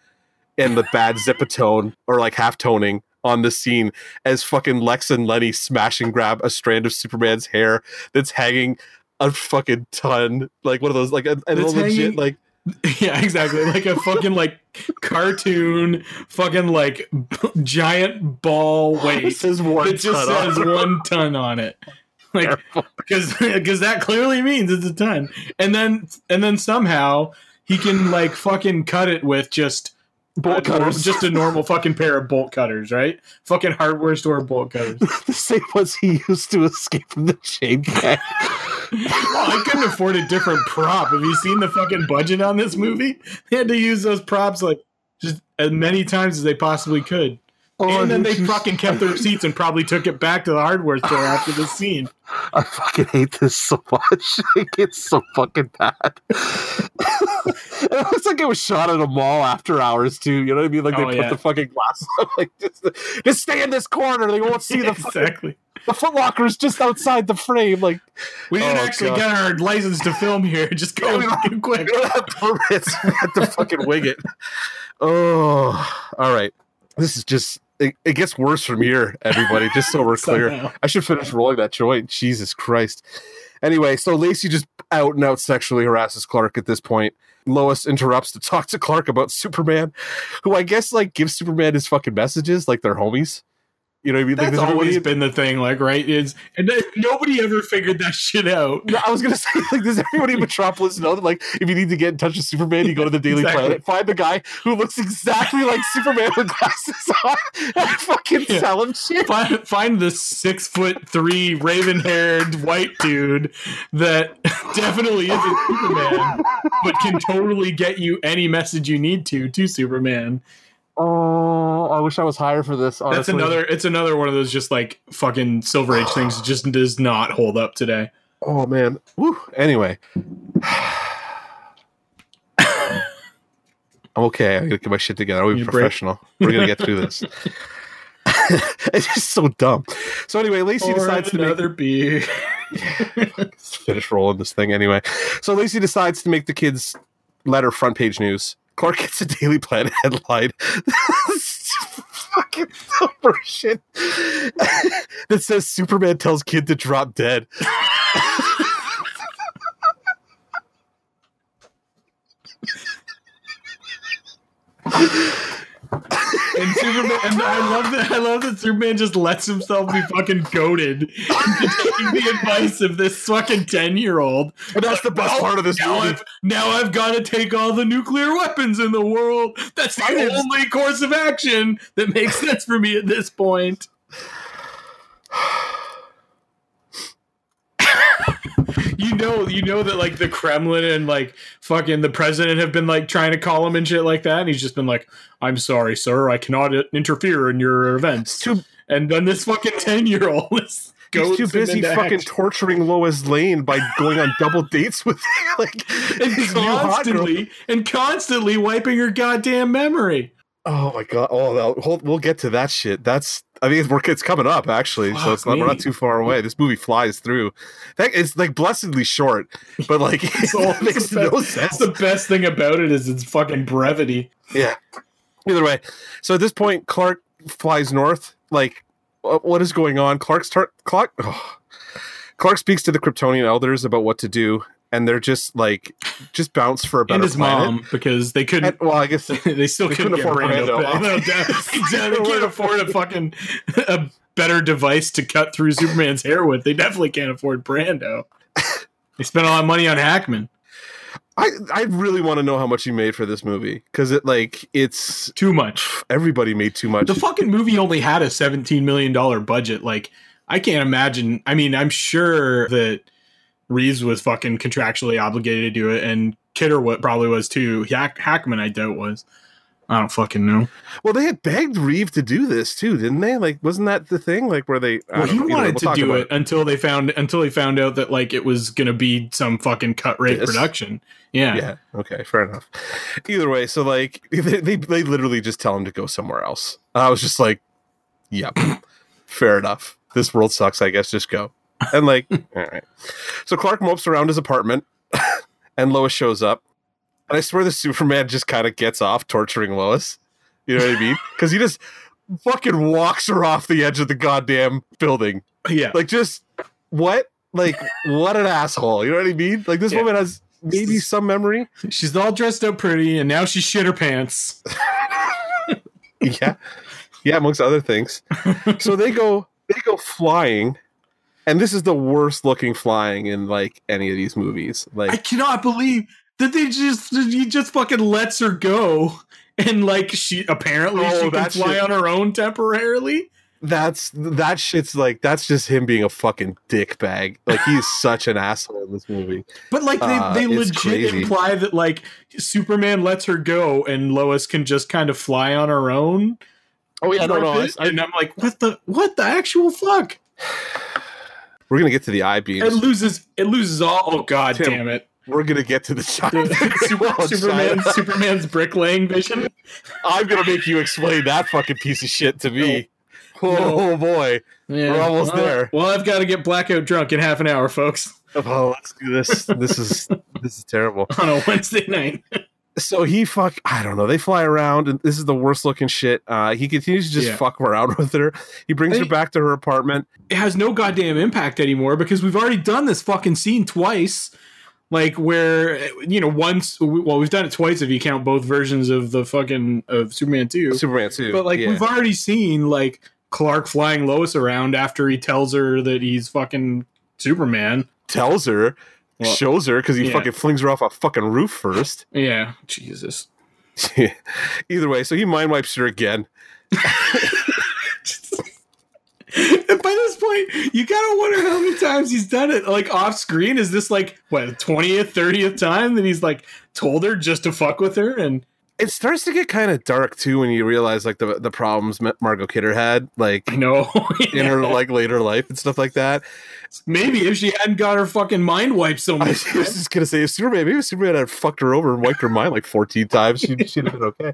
and the bad zipatone or like half toning on the scene as fucking Lex and Lenny smash and grab a strand of Superman's hair that's hanging a fucking ton, like one of those like a, a legit hanging- like Yeah, exactly. Like a fucking like cartoon, fucking like b- giant ball it weight says one that just ton says it. one ton on it. Like because because that clearly means it's a ton. And then and then somehow he can like fucking cut it with just bolt cutters. just a normal fucking pair of bolt cutters, right? Fucking hardware store bolt cutters. the same ones he used to escape from the chain gang. well, I couldn't afford a different prop. Have you seen the fucking budget on this movie? They had to use those props like just as many times as they possibly could. Oh, and then they is- fucking kept the receipts and probably took it back to the hardware store after the scene. I fucking hate this so much. It's so fucking bad. it looks like it was shot at a mall after hours too. You know what I mean? Like they Oh, put yeah. the fucking glass up, like just, just stay in this corner. They won't see the fucking, exactly. the Footlocker is just outside the frame. Like We didn't Oh, actually God. get our license to film here. Just go Yeah, fucking quick. we don't have permits. We have to fucking wing it. Oh, all right. This is just. It, it gets worse from here, everybody. Just so we're clear. I should finish rolling that joint. Jesus Christ. Anyway, so Lacey just out and out sexually harasses Clark at this point. Lois interrupts to talk to Clark about Superman, who I guess like gives Superman his fucking messages like they're homies. You know I mean? Like, That's everybody- always been the thing, like right? Is and then nobody ever figured that shit out. I was gonna say, like, does everybody in Metropolis know that, like, if you need to get in touch with Superman, you go to the Daily Exactly. Planet, find the guy who looks exactly like Superman with glasses on, and fucking Yeah. tell him shit. Find, find the six foot three raven haired white dude that definitely isn't Superman, but can totally get you any message you need to to Superman. Oh, I wish I was higher for this. Honestly. That's another. It's another one of those just like fucking Silver Age things. that Just does not hold up today. Oh man. Woo. Anyway. I'm okay. I gotta get my shit together. I'll be You break- professional. We're gonna get through this. it's just so dumb. So anyway, Lacey Or decides to make another beer. Let's finish rolling this thing anyway. So Lacey decides to make the kids letter front page news. Clark gets a Daily Planet headline. Fucking shit. that says Superman tells kid to drop dead. And Superman, and I love that. I love that Superman just lets himself be fucking goaded taking the advice of this fucking ten year old. And that's the best part of this now movie. I've, now I've got to take all the nuclear weapons in the world. That's the only course of action that makes sense for me at this point. You know, you know that like the Kremlin and like fucking the president have been like trying to call him and shit like that, and he's just been like, "I'm sorry, sir, I cannot interfere in your events." Too, And then this fucking ten year old is he's too busy fucking torturing Lois Lane by going on double dates with like and his new hot girl. constantly and constantly wiping her goddamn memory. Oh my god! Oh, we'll get to that shit. That's I mean, it's coming up actually, so it's not we're not too far away. This movie flies through. That it's like blessedly short, but like it makes the no best- sense. The best thing about it is its fucking brevity. Yeah. Either way, so at this point, Clark flies north. Like, what is going on? Clark's tar- Clark. oh. Clark speaks to the Kryptonian elders about what to do, and they're just like, just bounce for a better And his planet. mom, because they couldn't And- well, I guess they still They couldn't, couldn't afford Brando. Brando. No, they can't afford a fucking a better device to cut through Superman's hair with. They definitely can't afford Brando. They spent a lot of money on Hackman. I I really want to know how much he made for this movie because it like it's Too much. everybody made too much. The fucking movie only had a $17 million budget. Like, I can't imagine. I mean, I'm sure that Reeves was fucking contractually obligated to do it, and Kidder what probably was too. Hack- Hackman, I doubt was. I don't fucking know. well, they had begged Reeve to do this too, didn't they? Like, wasn't that the thing? Like, where they? I Well, he know. Wanted we'll to do it until they found until he found out that like it was gonna be some fucking cut rate This? production. Yeah. Yeah. Okay. Fair enough. Either way, so like they, they they literally just tell him to go somewhere else. And I was just like, "Yep, fair enough. This world sucks. I guess just go." And like, all right. So Clark mopes around his apartment, and Lois shows up. And I swear the Superman just kind of gets off torturing Lois. You know what I mean? Because he just fucking walks her off the edge of the goddamn building. Yeah. Like, just what? Like, what an asshole. You know what I mean? Like, this Yeah. woman has maybe some memory. She's all dressed up pretty, and now she shit her pants. yeah yeah amongst other things so they go they go flying and this is the worst looking flying in like any of these movies Like I cannot believe that they just he just fucking lets her go, and like she apparently Oh, she can fly shit. on her own temporarily. that's that shit's like that's just him being a fucking dick bag. Like he's such an asshole in this movie. But like they, Uh, they it's legit crazy. imply that like Superman lets her go and Lois can just kind of fly on her own. Oh yeah, no, no. I, Purpose? and I'm like, what the what the actual fuck? we're gonna get to the eye It loses it loses all. Oh god Tim, damn it! We're gonna get to the giant. Super, Superman China. Superman's bricklaying vision. I'm gonna make you explain that fucking piece of shit to me. Oh, boy. Yeah. We're almost well, there. Well, I've got to get blackout drunk in half an hour, folks, Oh, let's do this. This is this is terrible. on a Wednesday night. So he fuck. I don't know. They fly around, and this is the worst looking shit. Uh, he continues to just Yeah. fuck around with her. He brings her back to her apartment. it has no goddamn impact anymore because we've already done this fucking scene twice. Like where you know once well we've done it twice if you count both versions of the fucking of Superman two. Superman too. But like yeah. we've already seen like Clark flying Lois around after he tells her that he's fucking Superman. tells her, Well, shows her because he yeah. fucking flings her off a fucking roof first. Yeah, Jesus. Either way, so he mind wipes her again. And by this point, you gotta wonder how many times he's done it. Like off screen, is this like what twentieth, thirtieth time that he's like told her just to fuck with her? And It starts to get kind of dark too when you realize like the the problems Ma- Margot Kidder had like I know in her like later life and stuff like that. Maybe if she hadn't got her fucking mind wiped so I much. was just gonna say if Superman, maybe if Superman had fucked her over and wiped her mind like fourteen times, she'd, she'd have been okay.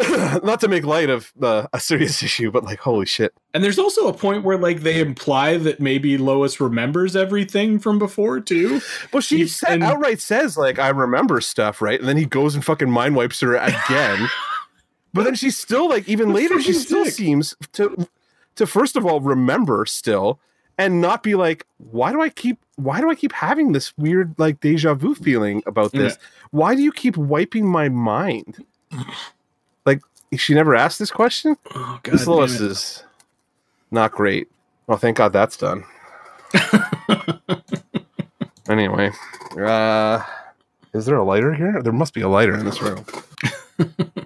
Not to make light of uh, a serious issue, but like holy shit. And there's also a point where like they imply that maybe Lois remembers everything from before too. Well, she said, and- outright says like I remember stuff, right? And then he goes and fucking mind wipes her again. but then she's still like even later she still dick. seems to to first of all remember still and not be like why do I keep why do I keep having this weird like deja vu feeling about this? Why do you keep wiping my mind? Like she never asked this question? Oh god. this Lois it. is not great. Well, thank God that's done. anyway, uh, is there a lighter here? There must be a lighter in this room.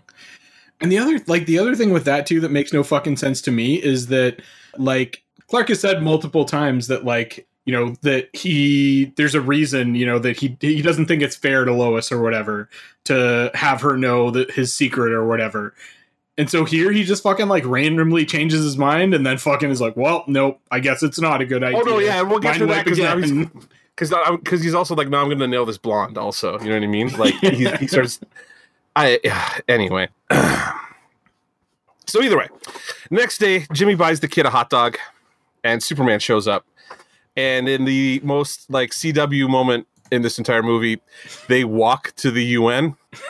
And the other like the other thing with that too that makes no fucking sense to me is that like Clark has said multiple times that like you know that he there's a reason you know that he he doesn't think it's fair to Lois or whatever to have her know that his secret or whatever. And so here he just fucking like randomly changes his mind and then fucking is like, well, nope, I guess it's not a good idea. Oh no, yeah, we'll get Mind to that because because because he's also like, no, I'm going to nail this blonde. Also, you know what I mean? Like he, he starts. I anyway. so either way, next day, Jimmy buys the kid a hot dog, and Superman shows up, and in the most like CW moment in this entire movie, they walk to the UN.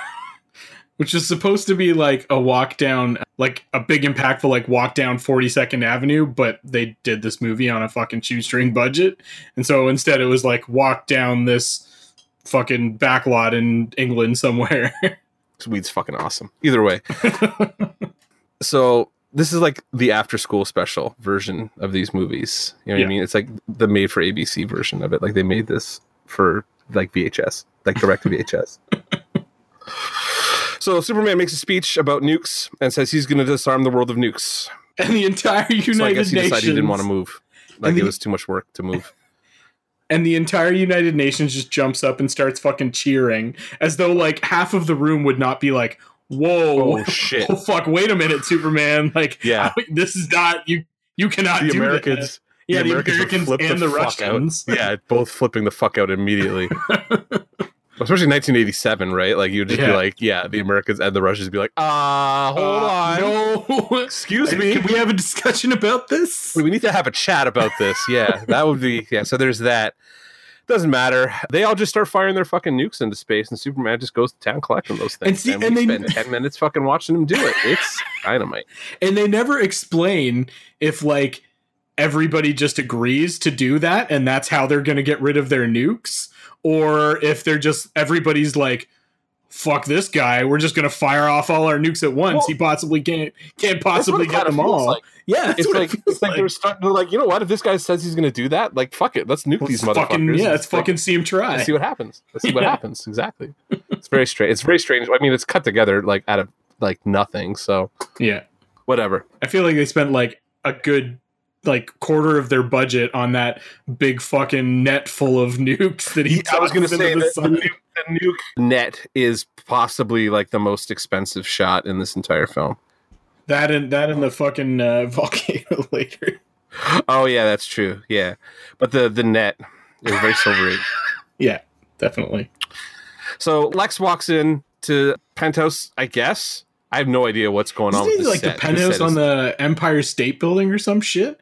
which is supposed to be like a walk down like a big impactful like walk down 42nd avenue but they did this movie on a fucking shoestring budget and so instead it was like walk down this fucking backlot in england somewhere Weed's fucking awesome. Either way, so this is like the after school special version of these movies. You know what Yeah. I mean? It's like the made for ABC version of it. Like they made this for like VHS, like direct to VHS. So Superman makes a speech about nukes and says he's going to disarm the world of nukes. and the entire united So I guess he nations decided he didn't want to move. Like And it was too much work to move. and the entire united nations just jumps up and starts fucking cheering as though like half of the room would not be like whoa Oh shit! oh fuck wait a minute superman like Yeah. this is not you you cannot The do that. Americans, yeah the would americans, flip and the, fuck russians Out. Yeah, both flipping the fuck out immediately. Especially 1987, right? Like you'd just be like, yeah, the Americans and the Russians would be like, ah, hold Uh, on, no excuse me, can we have a discussion about this we need to have a chat about this. Yeah, that would be yeah. So there's that. Doesn't matter. They all just start firing their fucking nukes into space, and Superman just goes to town collecting those things. And see- we and they- spend ten minutes fucking watching him do it. It's dynamite. and they never explain if like everybody just agrees to do that and that's how they're going to get rid of their nukes or if they're just everybody's like fuck this guy we're just going to fire off all our nukes at once Well, he possibly can't can't possibly get them all like. Yeah that's It's like it it's like, like, they're starting to like, you know what? If this guy says he's going to do that, like fuck it, let's nuke these Let's motherfuckers. fucking yeah let's like, fucking see him try Let's see what happens. Let's see what happens. Exactly. It's very strange. It's very strange. I mean, it's cut together like out of like nothing. So yeah whatever. i feel like they spent like a good like quarter of their budget on that big fucking net full of nukes that he. I was going to say the the nuke, the nuke net is possibly like the most expensive shot in this entire film. That and that and the fucking uh, volcano later. Oh yeah, that's true. Yeah, but the the net is very silvery. Yeah, definitely. So Lex walks in to penthouse. I guess I have no idea what's going on. Isn't With it this like set. the penthouse on the Empire State Building or some shit?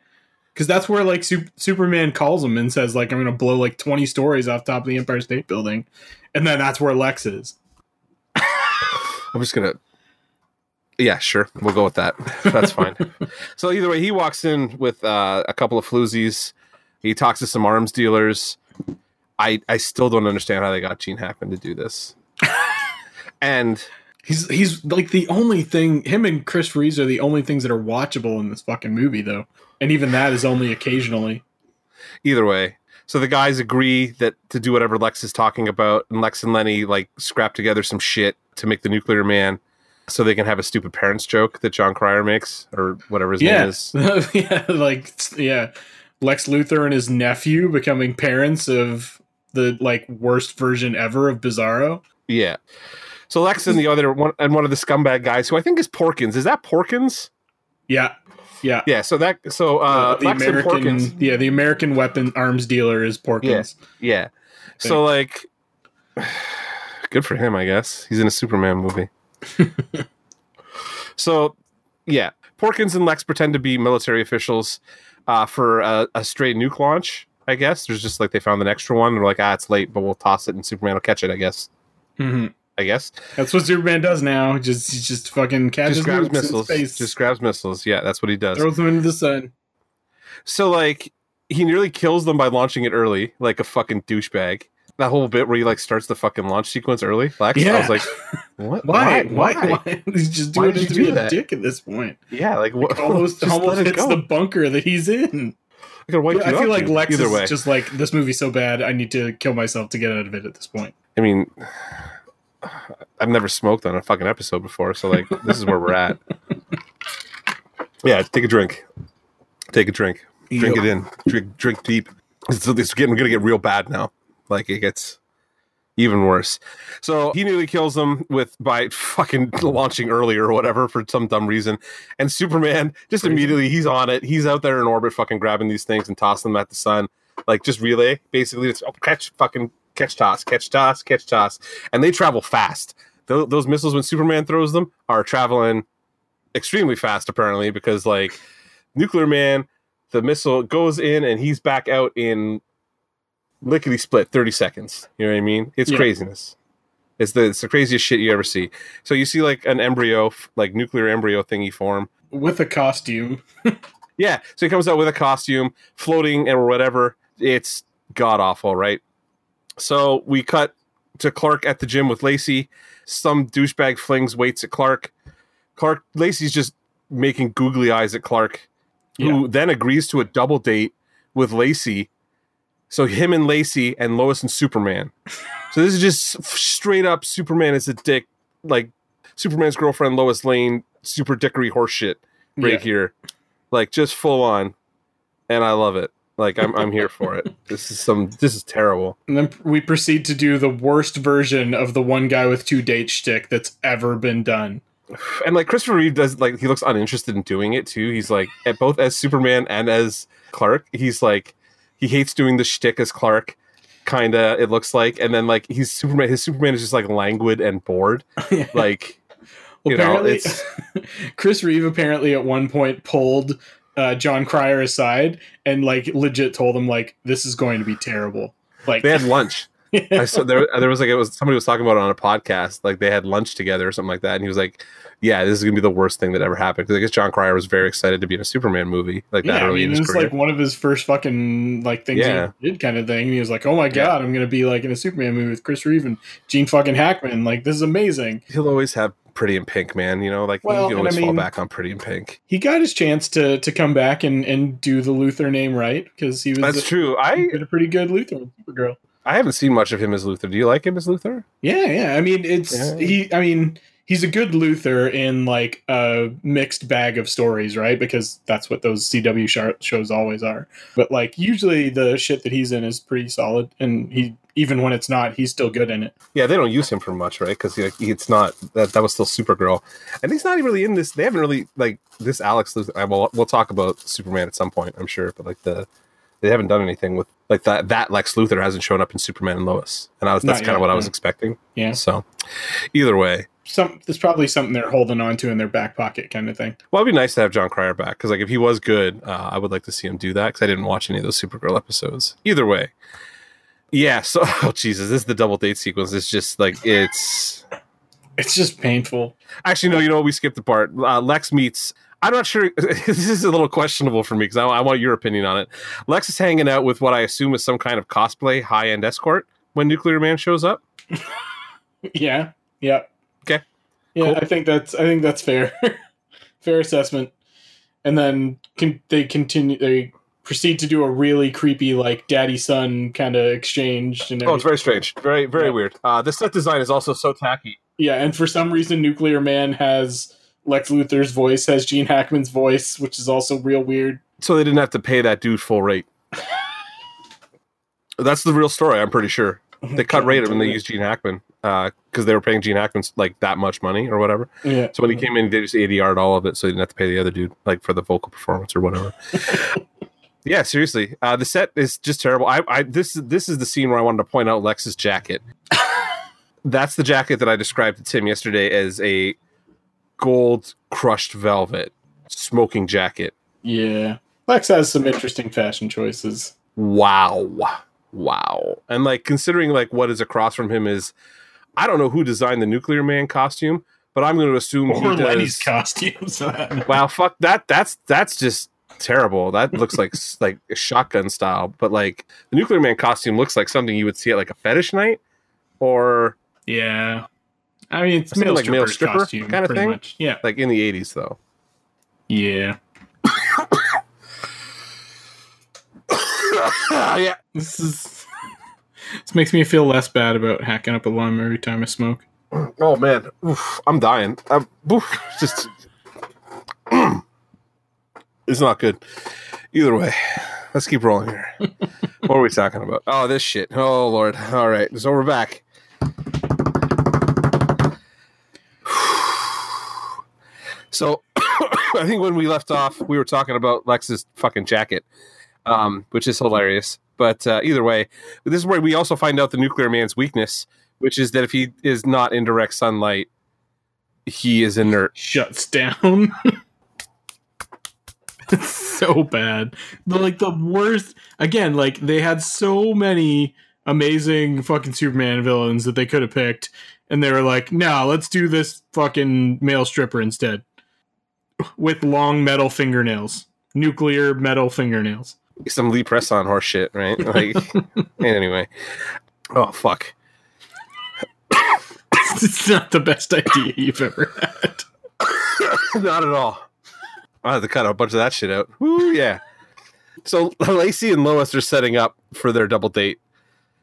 Because that's where like Sup- Superman calls him and says like I'm gonna blow like 20 stories off top of the Empire State Building, and then that's where Lex is. I'm just gonna. Yeah, sure. We'll go with that. That's fine. so either way, he walks in with uh, a couple of floozies. He talks to some arms dealers. I I still don't understand how they got Gene Hackman to do this. and He's he's like the only thing. Him and Chris Reeves are the only things that are watchable in this fucking movie, though, and even that is only occasionally. either way, so the guys agree that to do whatever Lex is talking about, and Lex and Lenny like scrap together some shit to make the nuclear man, so they can have a stupid parents joke that Jon Cryer makes or whatever his name is. yeah, like yeah, Lex Luthor and his nephew becoming parents of the like worst version ever of Bizarro. Yeah. So Lex and the other one and one of the scumbag guys, who I think is Porkins. Is that Porkins? Yeah, yeah. Yeah. So that so uh, the Lex American, Porkins. yeah, the American weapon arms dealer is Porkins. Yeah. So like, good for him, I guess. He's in a Superman movie. so, yeah, Porkins and Lex pretend to be military officials uh, for a, a stray nuke launch. I guess there's just like they found an extra one. They're like, ah, it's late, but we'll toss it, and Superman will catch it. I guess. hmm I guess. That's what Superman does now. Just he just fucking catches Just grabs missiles. Just grabs missiles. Yeah, that's what he does. throws them into the sun. So like he nearly kills them by launching it early, like a fucking douchebag. That whole bit where he like starts the fucking launch sequence early. Lex, I was like, what? Why? Why? Why? He's just doing it to be do a that? dick at this point. Yeah, like what? Almost, just almost hits go. the bunker that he's in. I gotta wipe I feel like. Lex Either is way, just like this movie's so bad. I need to kill myself to get out of it at this point. I mean, I've never smoked on a fucking episode before, so like this is where we're at. Yeah, take a drink. Take a drink. Drink it in. Drink drink deep. It's, it's getting gonna get real bad now. Like it gets even worse. So he nearly kills them with by fucking launching early or whatever for some dumb reason. And Superman just immediately he's on it. He's out there in orbit, fucking grabbing these things and tossing them at the sun. Like just relay, basically. It's oh, catch, fucking catch, toss, catch, toss, catch, toss, and they travel fast. Those, those missiles when Superman throws them are traveling extremely fast, apparently, because like Nuclear Man, the missile goes in and he's back out in lickety split 30 seconds. You know what I mean? It's Yeah. craziness. It's the it's the craziest shit you ever see. So you see like an embryo, like nuclear embryo thingy form. With a costume. Yeah, so he comes out with a costume, floating and whatever. It's god awful, right? So we cut to Clark at the gym with Lacey. Some douchebag flings weights at Clark. Clark Lacey's just making googly eyes at Clark, who then agrees to a double date with Lacey. So him and Lacey and Lois and Superman. So this is just straight up Superman is a dick, like Superman's girlfriend Lois Lane, super dickery horseshit right Yeah. here, like just full on, and I love it. Like I'm I'm here for it. This is some this is terrible. And then we proceed to do the worst version of the one guy with two date shtick that's ever been done. And like Christopher Reeve does like he looks uninterested in doing it too. He's like at both as Superman and as Clark. He's like he hates doing the shtick as Clark. Kinda, it looks like, and then like he's Superman. His Superman is just like languid and bored. Like you know, apparently, it's Chris Reeve apparently at one point pulled uh, Jon Cryer aside and like legit told him like this is going to be terrible. Like they had lunch. I saw there. There was like it was somebody was talking about it on a podcast. Like they had lunch together or something like that, and he was like, "Yeah, this is gonna be the worst thing that ever happened." Because I guess Jon Cryer was very excited to be in a Superman movie like that yeah, I mean, in his it's career. like one of his first fucking like things Yeah. he did kind of thing. And he was like, "Oh my god, I'm gonna be like in a Superman movie with Chris Reeve and Gene fucking Hackman. Like this is amazing." He'll always have Pretty in Pink, man. You know, like Well, you can and I always fall back on Pretty in Pink. He got his chance to to come back and and do the Luthor name right because he was That's true. I did a pretty good Luthor in Supergirl. I haven't seen much of him as Luthor. Do you like him as Luthor? Yeah, yeah. I mean, it's Yeah. he. I mean, he's a good Luthor in like a mixed bag of stories, right? Because that's what those CW sh- shows always are. But like usually the shit that he's in is pretty solid, and he even when it's not, he's still good in it. Yeah, they don't use him for much, right? Because like, it's not that that was still Supergirl, and he's not even really in this. They haven't really like this Alex. Luthor, will, we'll talk about Superman at some point, I'm sure, but like the they haven't done anything with like that. That Lex Luthor hasn't shown up in Superman and Lois, and I was that's kind of what I was expecting. Yeah, So, either way, some there's probably something they're holding on to in their back pocket, kind of thing. well, it'd be nice to have Jon Cryer back because like if he was good, uh, I would like to see him do that because I didn't watch any of those Supergirl episodes. Either way, yeah. So, oh Jesus, this is the double date sequence. It's just like it's. It's just painful. Actually, no. You know what? We skipped the part. Uh, Lex meets. I'm not sure. this is a little questionable for me because I, I want your opinion on it. Lex is hanging out with what I assume is some kind of cosplay high end escort when Nuclear Man shows up. Yeah, yeah. Okay. Yeah, Cool. I think that's I think that's fair. fair assessment. And then con- they continue. They proceed to do a really creepy, like daddy son kind of exchange. And Oh, it's very strange. Very, very Yeah. weird. Uh, the set design is also so tacky. yeah. And for some reason, Nuclear Man has Lex Luthor's voice, has Gene Hackman's voice, which is also real weird. So they didn't have to pay that dude full rate. That's the real story. I'm pretty sure they cut rate when they used Gene Hackman because they were paying Gene Hackman like that much money or whatever. Yeah. So when he came in, they just ADR'd all of it, so he didn't have to pay the other dude like for the vocal performance or whatever. yeah, seriously, uh, the set is just terrible. I, I this this is the scene where I wanted to point out Lex's jacket. That's the jacket that I described to Tim yesterday as a gold crushed velvet smoking jacket. Yeah. Lex has some interesting fashion choices. Wow, wow, and like considering like what is across from him is, I don't know who designed the Nuclear Man costume, but I'm going to assume Or he does. Lenny's costumes. Wow, fuck that. That's that's just terrible. That looks like like a shotgun style. But like the Nuclear Man costume looks like something you would see at like a fetish night, or yeah. I mean, it's male like male stripper costume, kinda thing? Much. Yeah. like in the '80s though. Yeah. yeah, This is. This makes me feel less bad about hacking up a lung every time I smoke. Oh man, Oof, I'm dying. I'm, oof, just it's not good. Either way, let's keep rolling here. what are we talking about? Oh, this shit. Oh lord. All right, so we're back. So I think when we left off, we were talking about Lex's fucking jacket, um, which is hilarious. But uh, either way, this is where we also find out the nuclear man's weakness, which is that if he is not in direct sunlight, he is inert. Shuts down. it's so bad. The, like the worst. Again, like they had so many amazing fucking Superman villains that they could have picked, and they were like, "No, let's do this fucking male stripper instead." With long metal fingernails, nuclear metal fingernails. Some Lee Press on horse shit, right? Like, anyway. Oh fuck. it's not the best idea you've ever had. Not at all. I had to cut a bunch of that shit out. Ooh, yeah. So Lacey and Lois are setting up for their double date.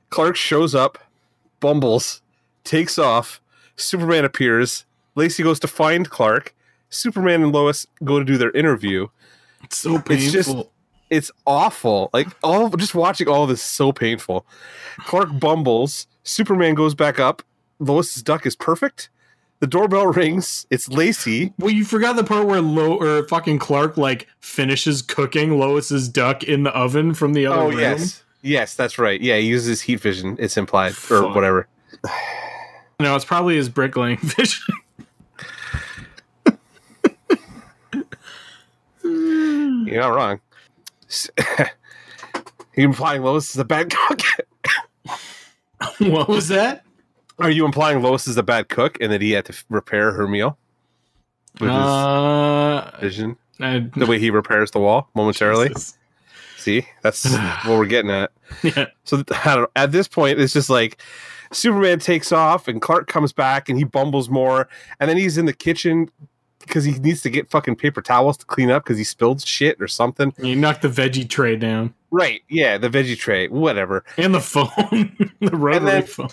Clark shows up, bumbles, takes off. Superman appears. Lacey goes to find Clark. Superman and Lois go to do their interview. It's so painful. It's just- It's awful. Like all just watching all this is so painful. Clark bumbles. Superman goes back up. Lois's duck is perfect. The doorbell rings. It's Lacey. Well, you forgot the part where Lo or fucking Clark like finishes cooking Lois's duck in the oven from the other Oh room. yes, yes, that's right. Yeah, he uses heat vision. It's implied or whatever. No, it's probably his bricklaying vision. You're not wrong. Are you implying Lois is a bad cook? what was that? Are you implying Lois is a bad cook and that he had to repair her meal with Uh, his vision? I, The way he repairs the wall momentarily. Jesus. See, that's what we're getting at. Yeah. So I don't know. At this point, it's just like Superman takes off and Clark comes back and he bumbles more, and then he's in the kitchen because he needs to get fucking paper towels to clean up because he spilled shit or something. You knocked the veggie tray down Right? Yeah, the veggie tray, whatever. and the phone, the rotary phone.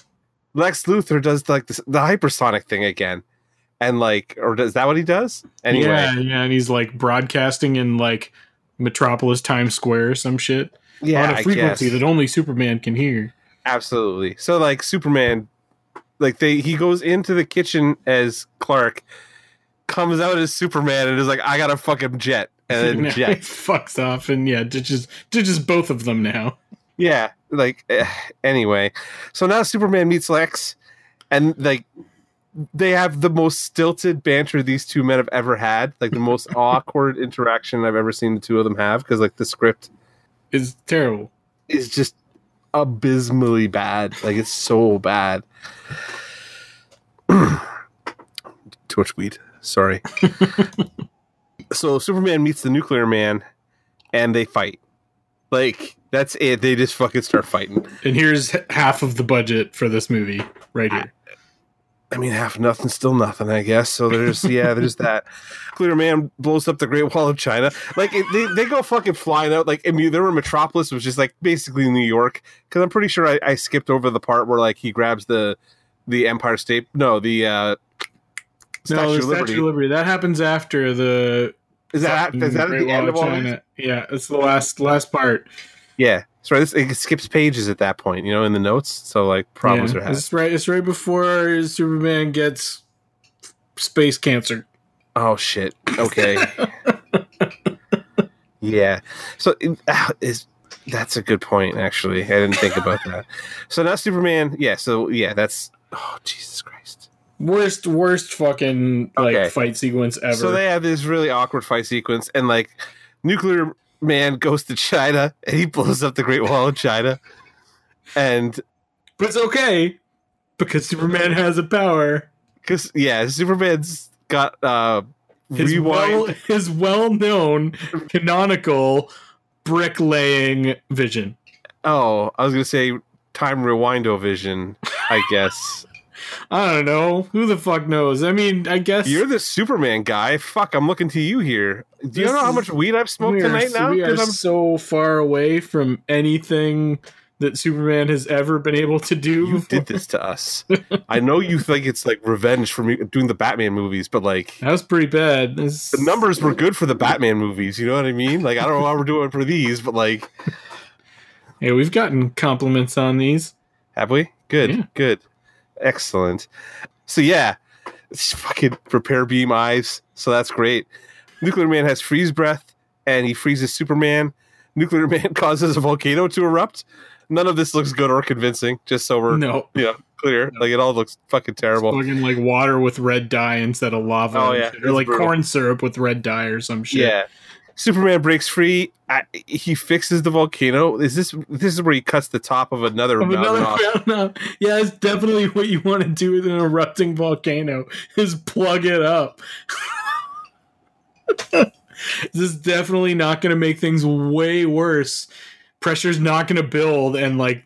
Lex Luthor does like this, the hypersonic thing again, and like, or is that what he does? Anyway, Yeah, yeah, and he's like broadcasting in like Metropolis Times Square or some shit yeah, on a frequency that only Superman can hear. absolutely. So like Superman, like they he goes into the kitchen as Clark, comes out as Superman, and is like, I got a fucking jet, and then he jet. fucks off and yeah, ditches ditches both of them now. Yeah, like eh, anyway. So now Superman meets Lex, and like they have the most stilted banter these two men have ever had, like the most awkward interaction I've ever seen the two of them have, because like the script Is terrible. is just abysmally bad. Like it's so bad. Too much weed. Sorry. so Superman meets the Nuclear Man, and they fight. Like that's it. They just fucking start fighting. And here's half of the budget for this movie right here. I mean, half nothing, still nothing, I guess. So there's, yeah, there's that. Clear Man blows up the Great Wall of China. Like, it, they, they go fucking flying out. Like, I mean, there were Metropolis, which is like basically New York. Because I'm pretty sure I, I skipped over the part where, like, he grabs the the Empire State. No, the uh, Statue no, the of Liberty. Statue of Liberty. That happens after the is that, fucking that at the end of all this? Yeah, it's the last last part. Yeah. Sorry, this, it skips pages at that point, you know, in the notes. So, like, problems yeah, are happening. it's right. It's right before Superman gets space cancer. Oh shit. Okay. yeah. So ah, is that's a good point. Actually, I didn't think about that. So now Superman. Yeah. So yeah, that's oh Jesus Christ. Worst, worst fucking like Okay. fight sequence ever. So they have this really awkward fight sequence, and like nuclear man goes to China and he blows up the Great Wall of China, and but it's okay because Superman has a power. because yeah, Superman's got uh His rewind. well, his well-known canonical bricklaying vision. oh, I was gonna say time rewindo vision. I guess. I don't know. Who the fuck knows? I mean, I guess You're the Superman guy. Fuck, I'm looking to you here. Do you know how much weed I've smoked tonight now? we are I'm, so far away from anything that Superman has ever been able to do. you did this to us. I know you think it's like revenge for me doing the Batman movies, but like That was pretty bad. This- the numbers were good for the Batman movies. You know what I mean? Like I don't know how we're doing for these, but like, Yeah, we've gotten compliments on these. have we? Good, Yeah. good, excellent. So yeah, it's fucking repair beam eyes. So that's great. Nuclear Man has freeze breath, and he freezes Superman. Nuclear Man causes a volcano to erupt. None of this looks good or convincing. Just so we're No, you know, clear. Like it all looks fucking terrible. fucking like water with red dye instead of lava. Oh, yeah, or like brutal. corn syrup with red dye or some shit. Yeah. Superman breaks free. I, he fixes the volcano. Is this this is where he cuts the top of another Of mountain another off? mountain up. Yeah, it's definitely what you want to do with an erupting volcano is plug it up. this is definitely not going to make things way worse. Pressure's not going to build and like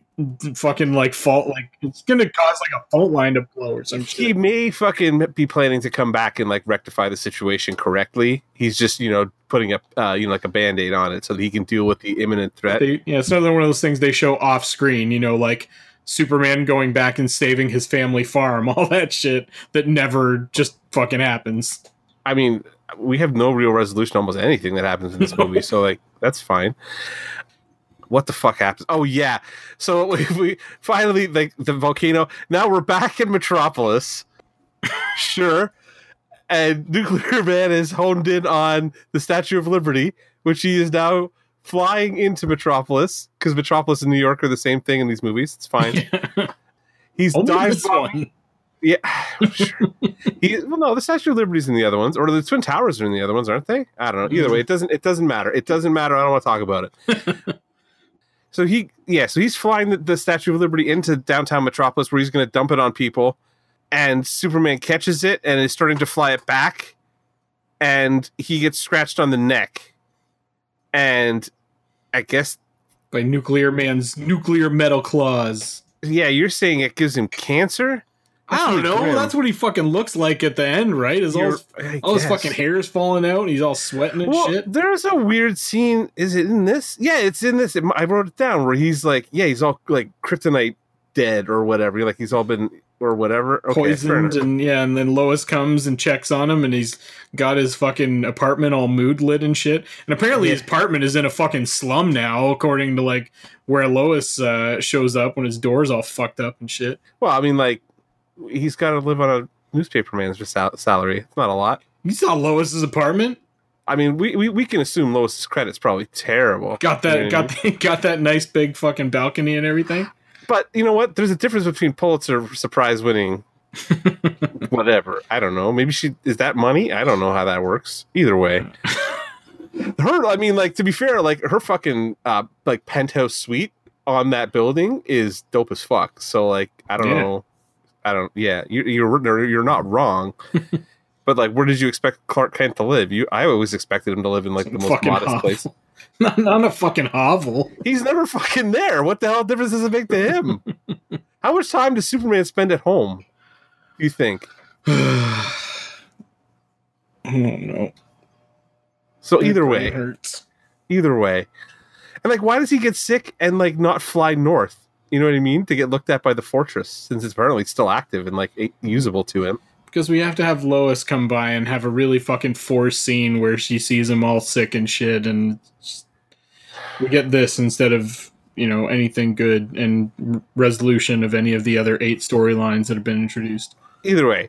fucking like fault like it's to cause like a fault line to blow or some He shit. may fucking be planning to come back and like rectify the situation correctly. He's just you know putting up uh, you know like a band aid on it so that he can deal with the imminent threat. They, yeah, it's another one of those things they show off screen. You know, like Superman going back and saving his family farm, all that shit that never just fucking happens. I mean, we have no real resolution almost anything that happens in this movie, so like that's fine. What the fuck happens? Oh yeah, so we, we finally like the volcano. Now we're back in Metropolis. sure, and Nuclear Man is honed in on the Statue of Liberty, which he is now flying into Metropolis because Metropolis and New York are the same thing in these movies. It's fine. He's Only dive this one. yeah, sure. he, well, no, the Statue of Liberty's in the other ones, or the Twin Towers are in the other ones, aren't they? I don't know. Either hmm. way, it doesn't. It doesn't matter. It doesn't matter. I don't want to talk about it. So he, yeah, so he's flying the, the Statue of Liberty into downtown Metropolis, where he's going to dump it on people, and Superman catches it and is starting to fly it back, and he gets scratched on the neck, and I guess, By Nuclear Man's nuclear metal claws. yeah, you're saying it gives him cancer. I don't know. grim. That's what he fucking looks like at the end, right? Is all his, all his fucking hair is falling out and he's all sweating and well, shit. There's a weird scene. Is it in this? Yeah, it's in this. I wrote it down where he's like, yeah, he's all like kryptonite dead or whatever. Like he's all been or whatever. Okay, poisoned and yeah and then lois comes and checks on him and he's got his fucking apartment all mood lit and shit and apparently his apartment is in a fucking slum now according to like where lois uh, shows up when his door's all fucked up and shit Well, I mean, like he's got to live on a newspaper manager's sal- salary. It's not a lot. you saw lois's apartment I mean, we, we, we can assume Lois's credit's probably terrible. got You know that I got mean? the, got that nice big fucking balcony and everything But you know what? There's a difference between Pulitzer surprise winning, whatever. I don't know. Maybe she is that money. I don't know how that works. Either way, her. I mean, like to be fair, like her fucking uh like penthouse suite on that building is dope as fuck. So like, I don't Yeah. know. I don't. Yeah, you, you're you're not wrong. but like, where did you expect Clark Kent to live? You, I always expected him to live in like the most modest hovel. place. not, not a fucking hovel He's never fucking there. What the hell difference does it make to him? How much time does Superman spend at home? You think? I don't know. So either way, hurts. either way, and like, why does he get sick and like not fly north? You know what I mean? To get looked at by the fortress, since it's apparently still active and like usable to him. Because we have to have Lois come by and have a really fucking forced scene where she sees him all sick and shit, and we get this instead of you know anything good and resolution of any of the other eight storylines that have been introduced. Either way,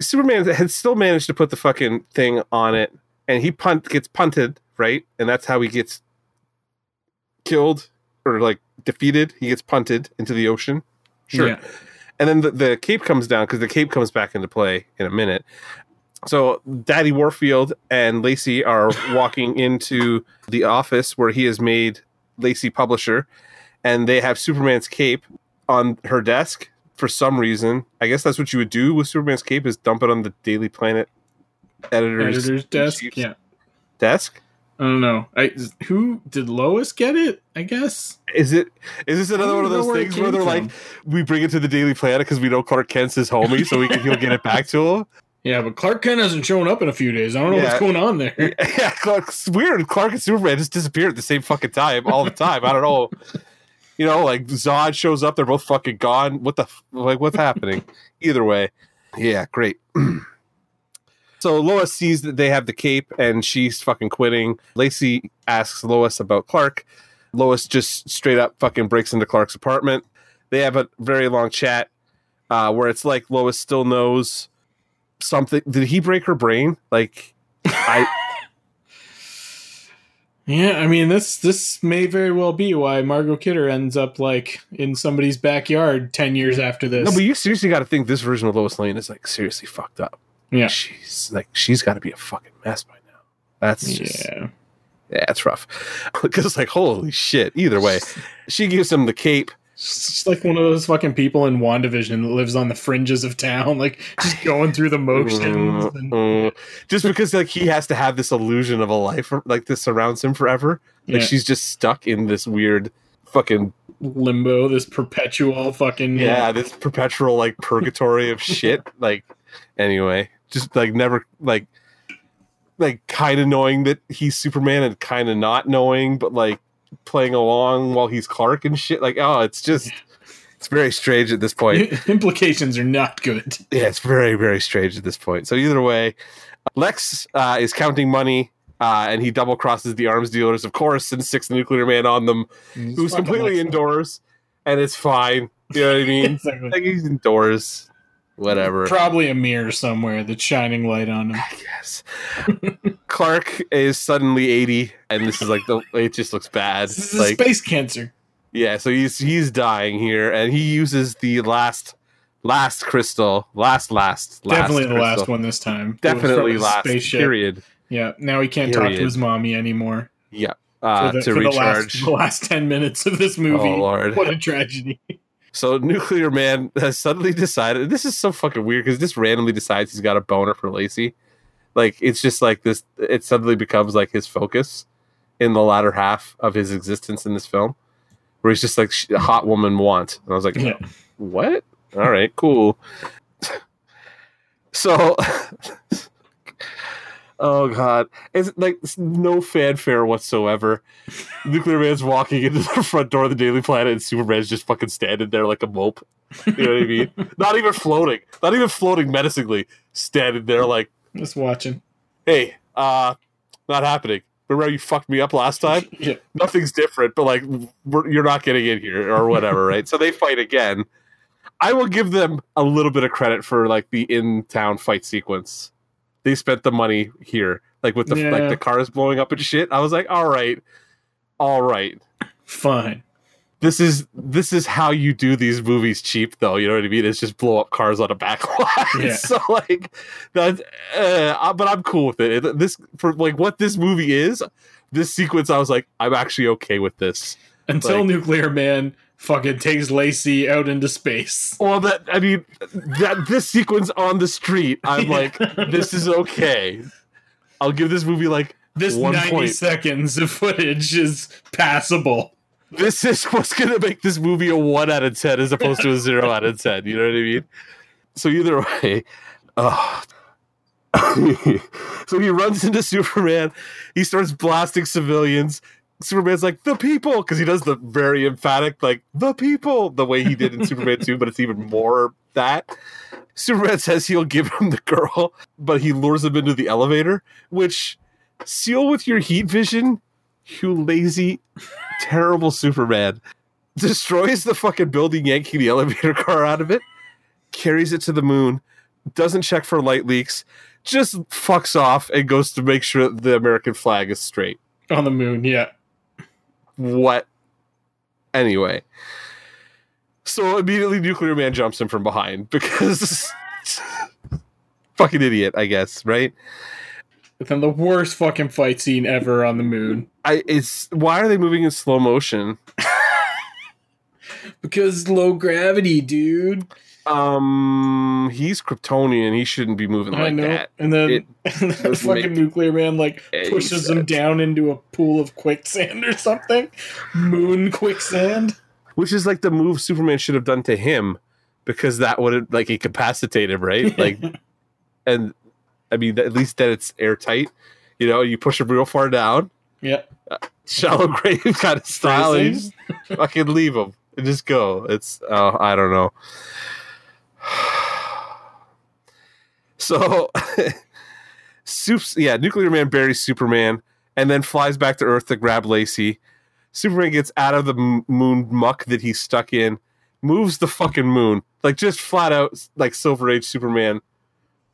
Superman had still managed to put the fucking thing on it, and he punt gets punted right, and that's how he gets killed or like defeated. He gets punted into the ocean. Sure. Yeah. and then the, the cape comes down because the cape comes back into play in a minute. So Daddy Warfield and Lacey are walking into the office where he has made Lacey publisher, and they have Superman's cape on her desk for some reason. I guess that's what you would do with Superman's cape is dump it on the Daily Planet editor's, Editor's desk. Yeah. desk. I don't know. I who did Lois get it? I guess. Is it? Is this another one of those where things where they're like, we bring it to the Daily Planet because we know Clark Kent's his homie, so we can he'll get it back to him? Yeah, but Clark Kent hasn't shown up in a few days. I don't know Yeah. what's going on there. yeah, Clark, it's weird. Clark and Superman just disappear at the same fucking time all the time. I don't know. You know, like Zod shows up, they're both fucking gone. What the like? What's happening? Either way, yeah, great. so Lois sees that they have the cape, and she's fucking quitting. Lacey asks Lois about Clark. Lois just straight up fucking breaks into Clark's apartment. They have a very long chat uh, where it's like Lois still knows something. Did he break her brain? Like, I. Yeah, I mean this this may very well be why Margot Kidder ends up like in somebody's backyard ten years after this. No, but you seriously got to think this version of Lois Lane is like seriously fucked up. Yeah, She's like she's got to be a fucking mess by now. That's just yeah. yeah, it's rough. Because it's like holy shit. Either way, she gives him the cape. She's like one of those fucking people in WandaVision that lives on the fringes of town, like just going through the motions. And, mm. Just because like he has to have this illusion of a life like this surrounds him forever. Like yeah, she's just stuck in this weird fucking limbo, this perpetual fucking yeah, this perpetual like purgatory of shit. Like anyway, just like never like like kind of knowing that he's Superman and kind of not knowing, but like playing along while he's Clark and shit. Like oh, it's just it's very strange at this point. implications are not good. Yeah, it's very very strange at this point. So either way, Lex uh, is counting money. Uh, and he double crosses the arms dealers, of course, and sticks the nuclear man on them, who's completely Lex- indoors, and it's fine. You know what I mean? Exactly. like he's indoors, whatever. Probably a mirror somewhere that's shining light on him. Yes. Clark is suddenly eighty, and this is like the. It just looks bad. This is Like space cancer. yeah, so he's he's dying here, and he uses the last last crystal, last last last Definitely the last one this time. Definitely last. Spaceship. Period. Yeah. Now he can't talk to his mommy anymore. Yeah. Uh, for the, to for the recharge. last, the last 10 minutes of this movie. Oh lord. What a tragedy. So Nuclear Man has suddenly decided this is so fucking weird because this randomly decides he's got a boner for Lacey. Like it's just like this it suddenly becomes like his focus in the latter half of his existence in this film. Where he's just like a hot woman want. And I was like, Yeah. what? All right, cool. So Oh god, it's like it's no fanfare whatsoever. Nuclear Man's walking into the front door of the Daily Planet, and Superman's just fucking standing there like a mope. You know what I mean? Not even floating, not even floating menacingly, standing there like, Just watching. "Hey, uh, not happening." Remember how you fucked me up last time? Yeah. Nothing's different, but like we're, you're not getting in here or whatever, right? So they fight again. I will give them a little bit of credit for like the in-town fight sequence. They spent the money here, like with the Yeah. like the cars blowing up and shit. I was like, all right, all right. Fine. This is this is how you do these movies cheap, though. You know what I mean? It's just blow up cars on a back lot. Yeah. so like that, uh, but I'm cool with it. This for like what this movie is. This sequence, I was like, I'm actually okay with this. Until Like- Nuclear Man fucking takes Lacey out into space. Well, that I mean, that this sequence on the street, I'm like, this is okay. I'll give this movie like This One 90 point. seconds of footage is passable. this is what's gonna make this movie a one out of ten as opposed to a zero out of ten. You know what I mean? So either way, oh. so he runs into Superman. He starts blasting civilians. Superman's like the people because he does the very emphatic like the people the way he did in Superman 2, but it's even more that. Superman says he'll give him the girl, but he lures him into the elevator, which seal with your heat vision, you lazy, terrible Superman. Destroys the fucking building, yanking the elevator car out of it, carries it to the moon, doesn't check for light leaks, just fucks off and goes to make sure the American flag is straight. On the moon, yeah. What? Anyway. So immediately Nuclear Man jumps him from behind because fucking idiot, I guess, right? But then the worst fucking fight scene ever on the moon. I it's why are they moving in slow motion? Because low gravity, dude. Um he's Kryptonian, he shouldn't be moving I like know. that. And then, It and then fucking Nuclear Man like pushes him down into a pool of quicksand or something. Moon quicksand. Which is like the move Superman should have done to him because that would have like incapacitate him, right? Like and I mean at least then it's airtight. You know, you push him real far down, Yeah. shallow grave kind of style, fucking leave him and just go. It's oh, I don't know. So, Supes, yeah, Nuclear Man buries Superman and then flies back to Earth to grab Lacey. Superman gets out of the m- moon muck that he's stuck in, moves the fucking moon, like just flat out, like Silver Age Superman.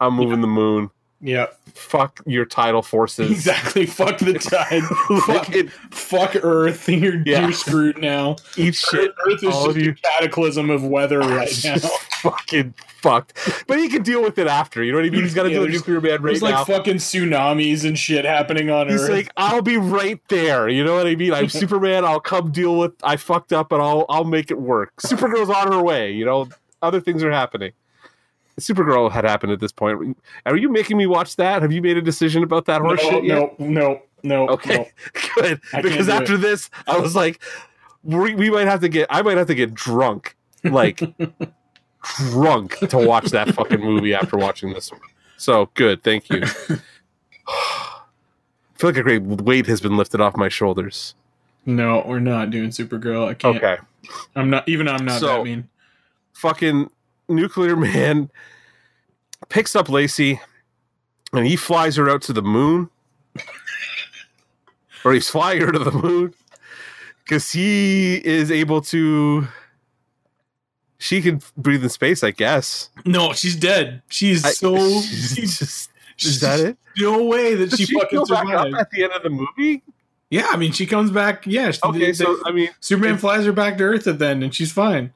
I'm moving the moon. Yeah. Fuck your tidal forces. Exactly. Fuck the tide. fuck, Fucking fuck Earth. You're, Yeah. you're screwed now. eat shit. Earth is just a cataclysm of weather right It's now. fucking fucked. But he can deal with it after. You know what I mean? He's got to Yeah, do a nuclear man right There's like fucking tsunamis and shit happening on He's Earth. like, I'll be right there. You know what I mean? I'm Superman. I'll come deal with. I fucked up, and I'll I'll make it work. Supergirl's on her way. You know, other things are happening. Supergirl had happened at this point. Are you making me watch that? Have you made a decision about that no, shit yet? no, no, no. Okay, no. good. I Because after this, I was like, we, we might have to get. I might have to get drunk, like drunk, to watch that fucking movie after watching this one. So good, thank you. I feel like a great weight has been lifted off my shoulders. No, we're not doing Supergirl. I can't. Okay, I'm not. Even I'm not So- that mean. fucking nuclear man picks up Lacey, and he flies her out to the moon, or he's flying her to the moon because he is able to. She can breathe in space, I guess. No, she's dead. She's I- so. she's she's, just, is that it? No way that Does she, she, fucking go back up survived. at the end of the movie? Yeah, I mean, she comes back. Yeah. she- Okay, they- so I mean, Superman flies her back to Earth at the end, and she's fine.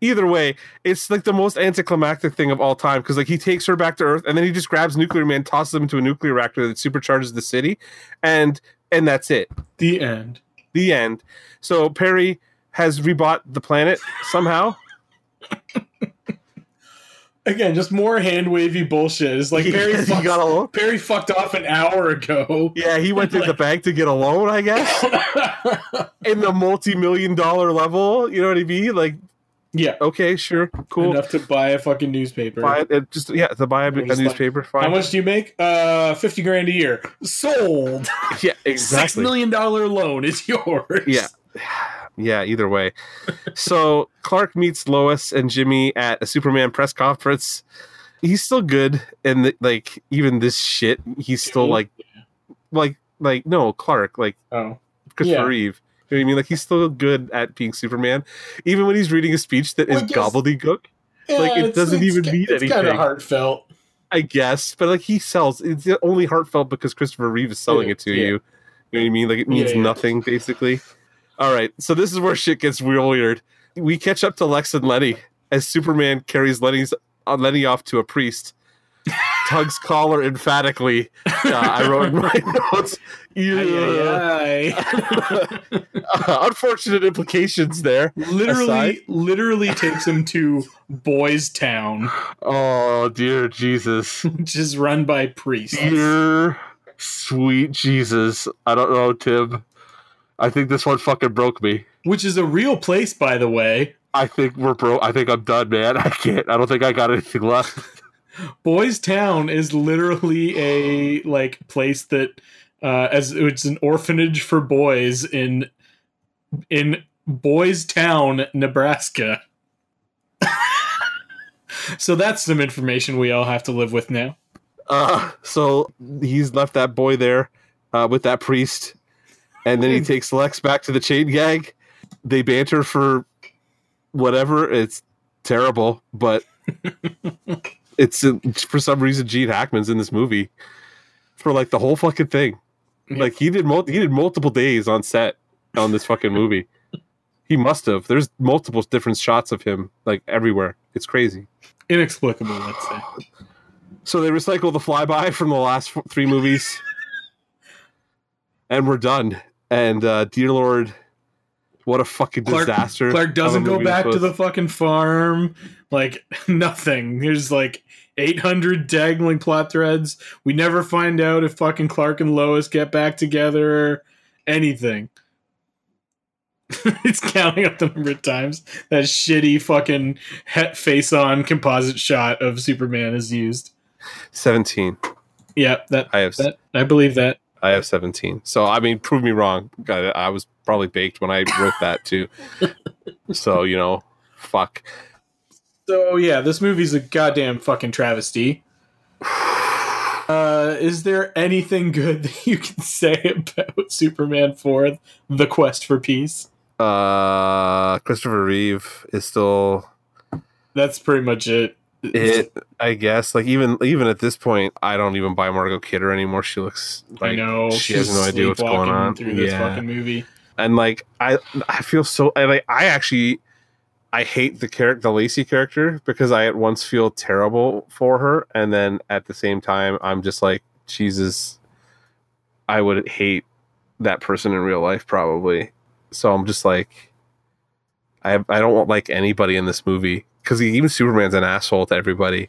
Either way, it's like the most anticlimactic thing of all time because like he takes her back to Earth and then he just grabs Nuclear Man, tosses him into a nuclear reactor that supercharges the city, and and that's it. The end. The end. So Perry has rebought the planet somehow. Again, just more hand wavy bullshit. It's like Perry, he fucked, got a loan. Perry fucked off an hour ago. Yeah, he went to the bank to get a loan, I guess, in the multi-million dollar level. You know what I mean? Like Yeah, Okay, sure, cool. enough to buy a fucking newspaper. Buy it, it just yeah, to buy a, a Just like, newspaper. How much do you make? Uh, fifty grand a year. Sold. Yeah, Six exactly. million dollar loan is yours. Yeah. Yeah, either way. so Clark meets Lois and Jimmy at a Superman press conference. He's still good, and the, like even this shit, he's still like, like, like no Clark, like Oh. Christopher Yeah. Reeve. You know what I mean? Like he's still good at being Superman, even when he's reading a speech that is Well, I guess- gobbledygook. Like, it it's- doesn't it's even mean It's kind of heartfelt. I guess, but like he sells. It's only heartfelt because Christopher Reeve is selling Yeah, it to yeah. you. You know what I mean? Like it means Yeah, yeah. nothing basically. All right, so this is where shit gets real weird. We catch up to Lex and Lenny as Superman carries Lenny's uh, Lenny off to a priest. Tugs collar emphatically. Uh, I wrote in my notes. Yeah. Aye. unfortunate implications there. literally, Aside? literally takes him to Boys Town, Oh dear Jesus. which is run by priests. Dear sweet Jesus. I don't know, Tim. I think this one fucking broke me. Which is a real place, by the way. I think we're broke. I think I'm done, man. I can't. I don't think I got anything left. Boys Town is literally a like place that uh as it's an orphanage for boys in in Boys Town, Nebraska. so that's some information we all have to live with now. Uh, so he's left that boy there uh, with that priest, and then he takes Lex back to the chain gang. They banter for whatever. It's terrible, but it's for some reason Gene Hackman's in this movie for like the whole fucking thing. Like he did, mul- he did multiple days on set on this fucking movie. He must have. There's multiple different shots of him like everywhere. It's crazy. Inexplicable, let's say. So they recycle the flyby from the last three movies, and we're done. And uh, dear Lord, what a fucking Clark- disaster! Clark doesn't go back to the fucking farm. Like nothing. There's like 800 dangling plot threads. We never find out if fucking Clark and Lois get back together. Anything. it's counting up the number of times that shitty fucking het face on composite shot of Superman is used. seventeen. Yeah, that I have that I believe that. I have seventeen. So I mean, prove me wrong. God, I was probably baked when I wrote that too. so you know, fuck. So yeah, this movie's a goddamn fucking travesty. Uh, is there anything good that you can say about Superman 4 The Quest for Peace? Uh, Christopher Reeve is still That's pretty much it. It. I guess like even even at this point, I don't even buy Margot Kidder anymore. She looks like I know she she's has no idea what's going on. through this Yeah. fucking movie. and like I I feel so I like I actually I hate the character the Lacey character because I at once feel terrible for her and then at the same time I'm just like Jesus I would hate that person in real life probably so I'm just like I I don't want like anybody in this movie because even Superman's an asshole to everybody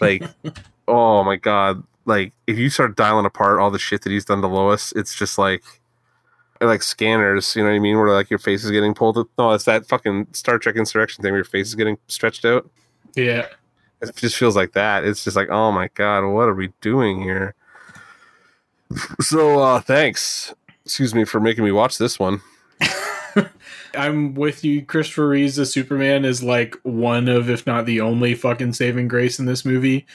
like oh my god like if you start dialing apart all the shit that he's done to Lois it's just like like scanners, you know what I mean? Where like your face is getting pulled. No, it's that fucking Star Trek Insurrection thing where your face is getting stretched out. Yeah. It just feels like that. It's just like, oh my god, what are we doing here? So, uh thanks. Excuse me for making me watch this one. I'm with you. Christopher Reeves as Superman is like one of, if not the only fucking saving grace in this movie.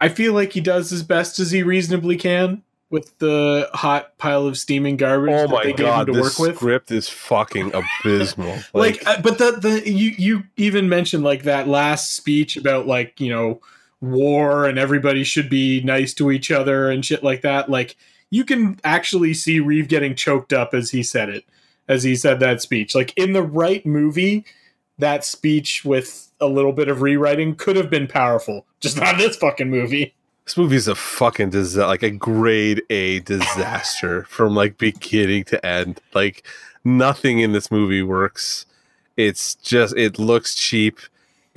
I feel like he does as best as he reasonably can with the hot pile of steaming garbage Oh that my they gave god, him to this work with. script is fucking abysmal. like, uh, but the the you you even mentioned like that last speech about like you know war and everybody should be nice to each other and shit like that like you can actually see Reeve getting choked up as he said it as he said that speech like in the right movie that speech with a little bit of rewriting could have been powerful just not this fucking movie This movie's a fucking disaster, like a grade A disaster from like beginning to end. Like nothing in this movie works. It's just it looks cheap.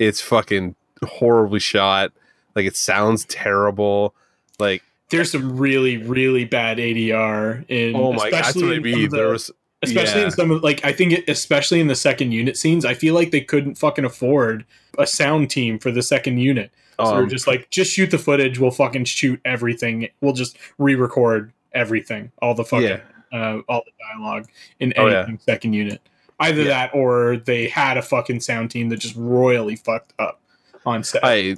It's fucking horribly shot. Like it sounds terrible. Like there's some really really bad ADR in oh my, that's what I mean. the- There was especially Yeah. in some of like I think it, especially in the second unit scenes, I feel like they couldn't fucking afford a sound team for the second unit. So we're Um, just like, just shoot the footage. We'll fucking shoot everything. We'll just re-record everything, all the fucking, Yeah. uh, all the dialogue in Oh, yeah. anything second unit. Either that or they had a fucking sound team that just royally fucked up on set. I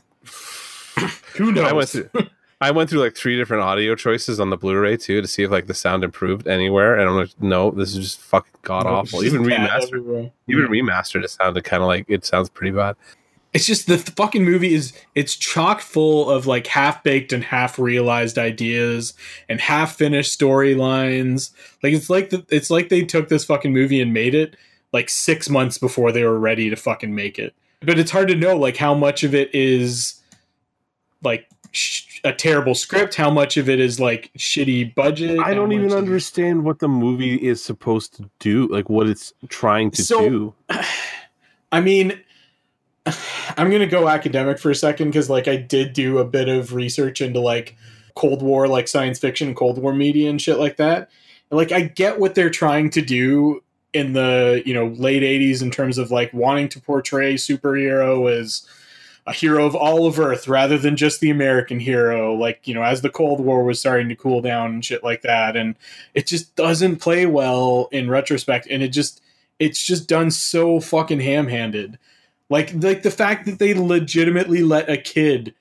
Who knows? I went through I went through like three different audio choices on the Blu-ray too to see if like the sound improved anywhere, and I'm like, no, this is just fucking god awful. It's Even remastered, everywhere. even remastered, it sounded kind of like it sounds pretty bad. it's just the fucking movie is it's chock full of like half baked and half realized ideas and half finished storylines. Like it's like the, it's like they took this fucking movie and made it like six months before they were ready to fucking make it. But it's hard to know like how much of it is like sh- a terrible script, how much of it is like shitty budget. I don't even understand what the movie is supposed to do, like what it's trying to So- do. I mean, I'm gonna go academic for a second because, like, I did do a bit of research into like Cold War, like science fiction, Cold War media, and shit like that. And, like, I get what they're trying to do in the you know late '80s in terms of like wanting to portray superhero as a hero of all of Earth rather than just the American hero. Like, you know, as the Cold War was starting to cool down and shit like that, and it just doesn't play well in retrospect, and it just it's just done so fucking ham-handed. Like like the fact that they legitimately let a kid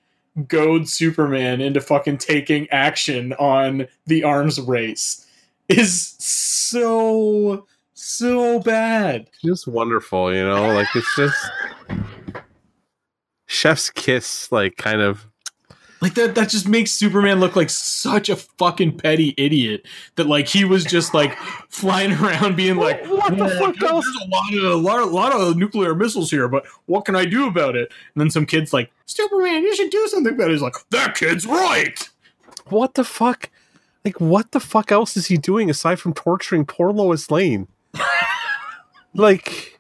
goad Superman into fucking taking action on the arms race is so so bad. just wonderful, you know. Like it's just chef's kiss, like kind of. Like that that just makes Superman look like such a fucking petty idiot that like he was just like flying around being like What the "Oh, fuck there's else?" a lot of a lot, a lot of nuclear missiles here, but what can I do about it? And then some kids like Superman, you should do something about it. He's like that kid's right. What the fuck? Like what the fuck else is he doing aside from torturing poor Lois Lane? like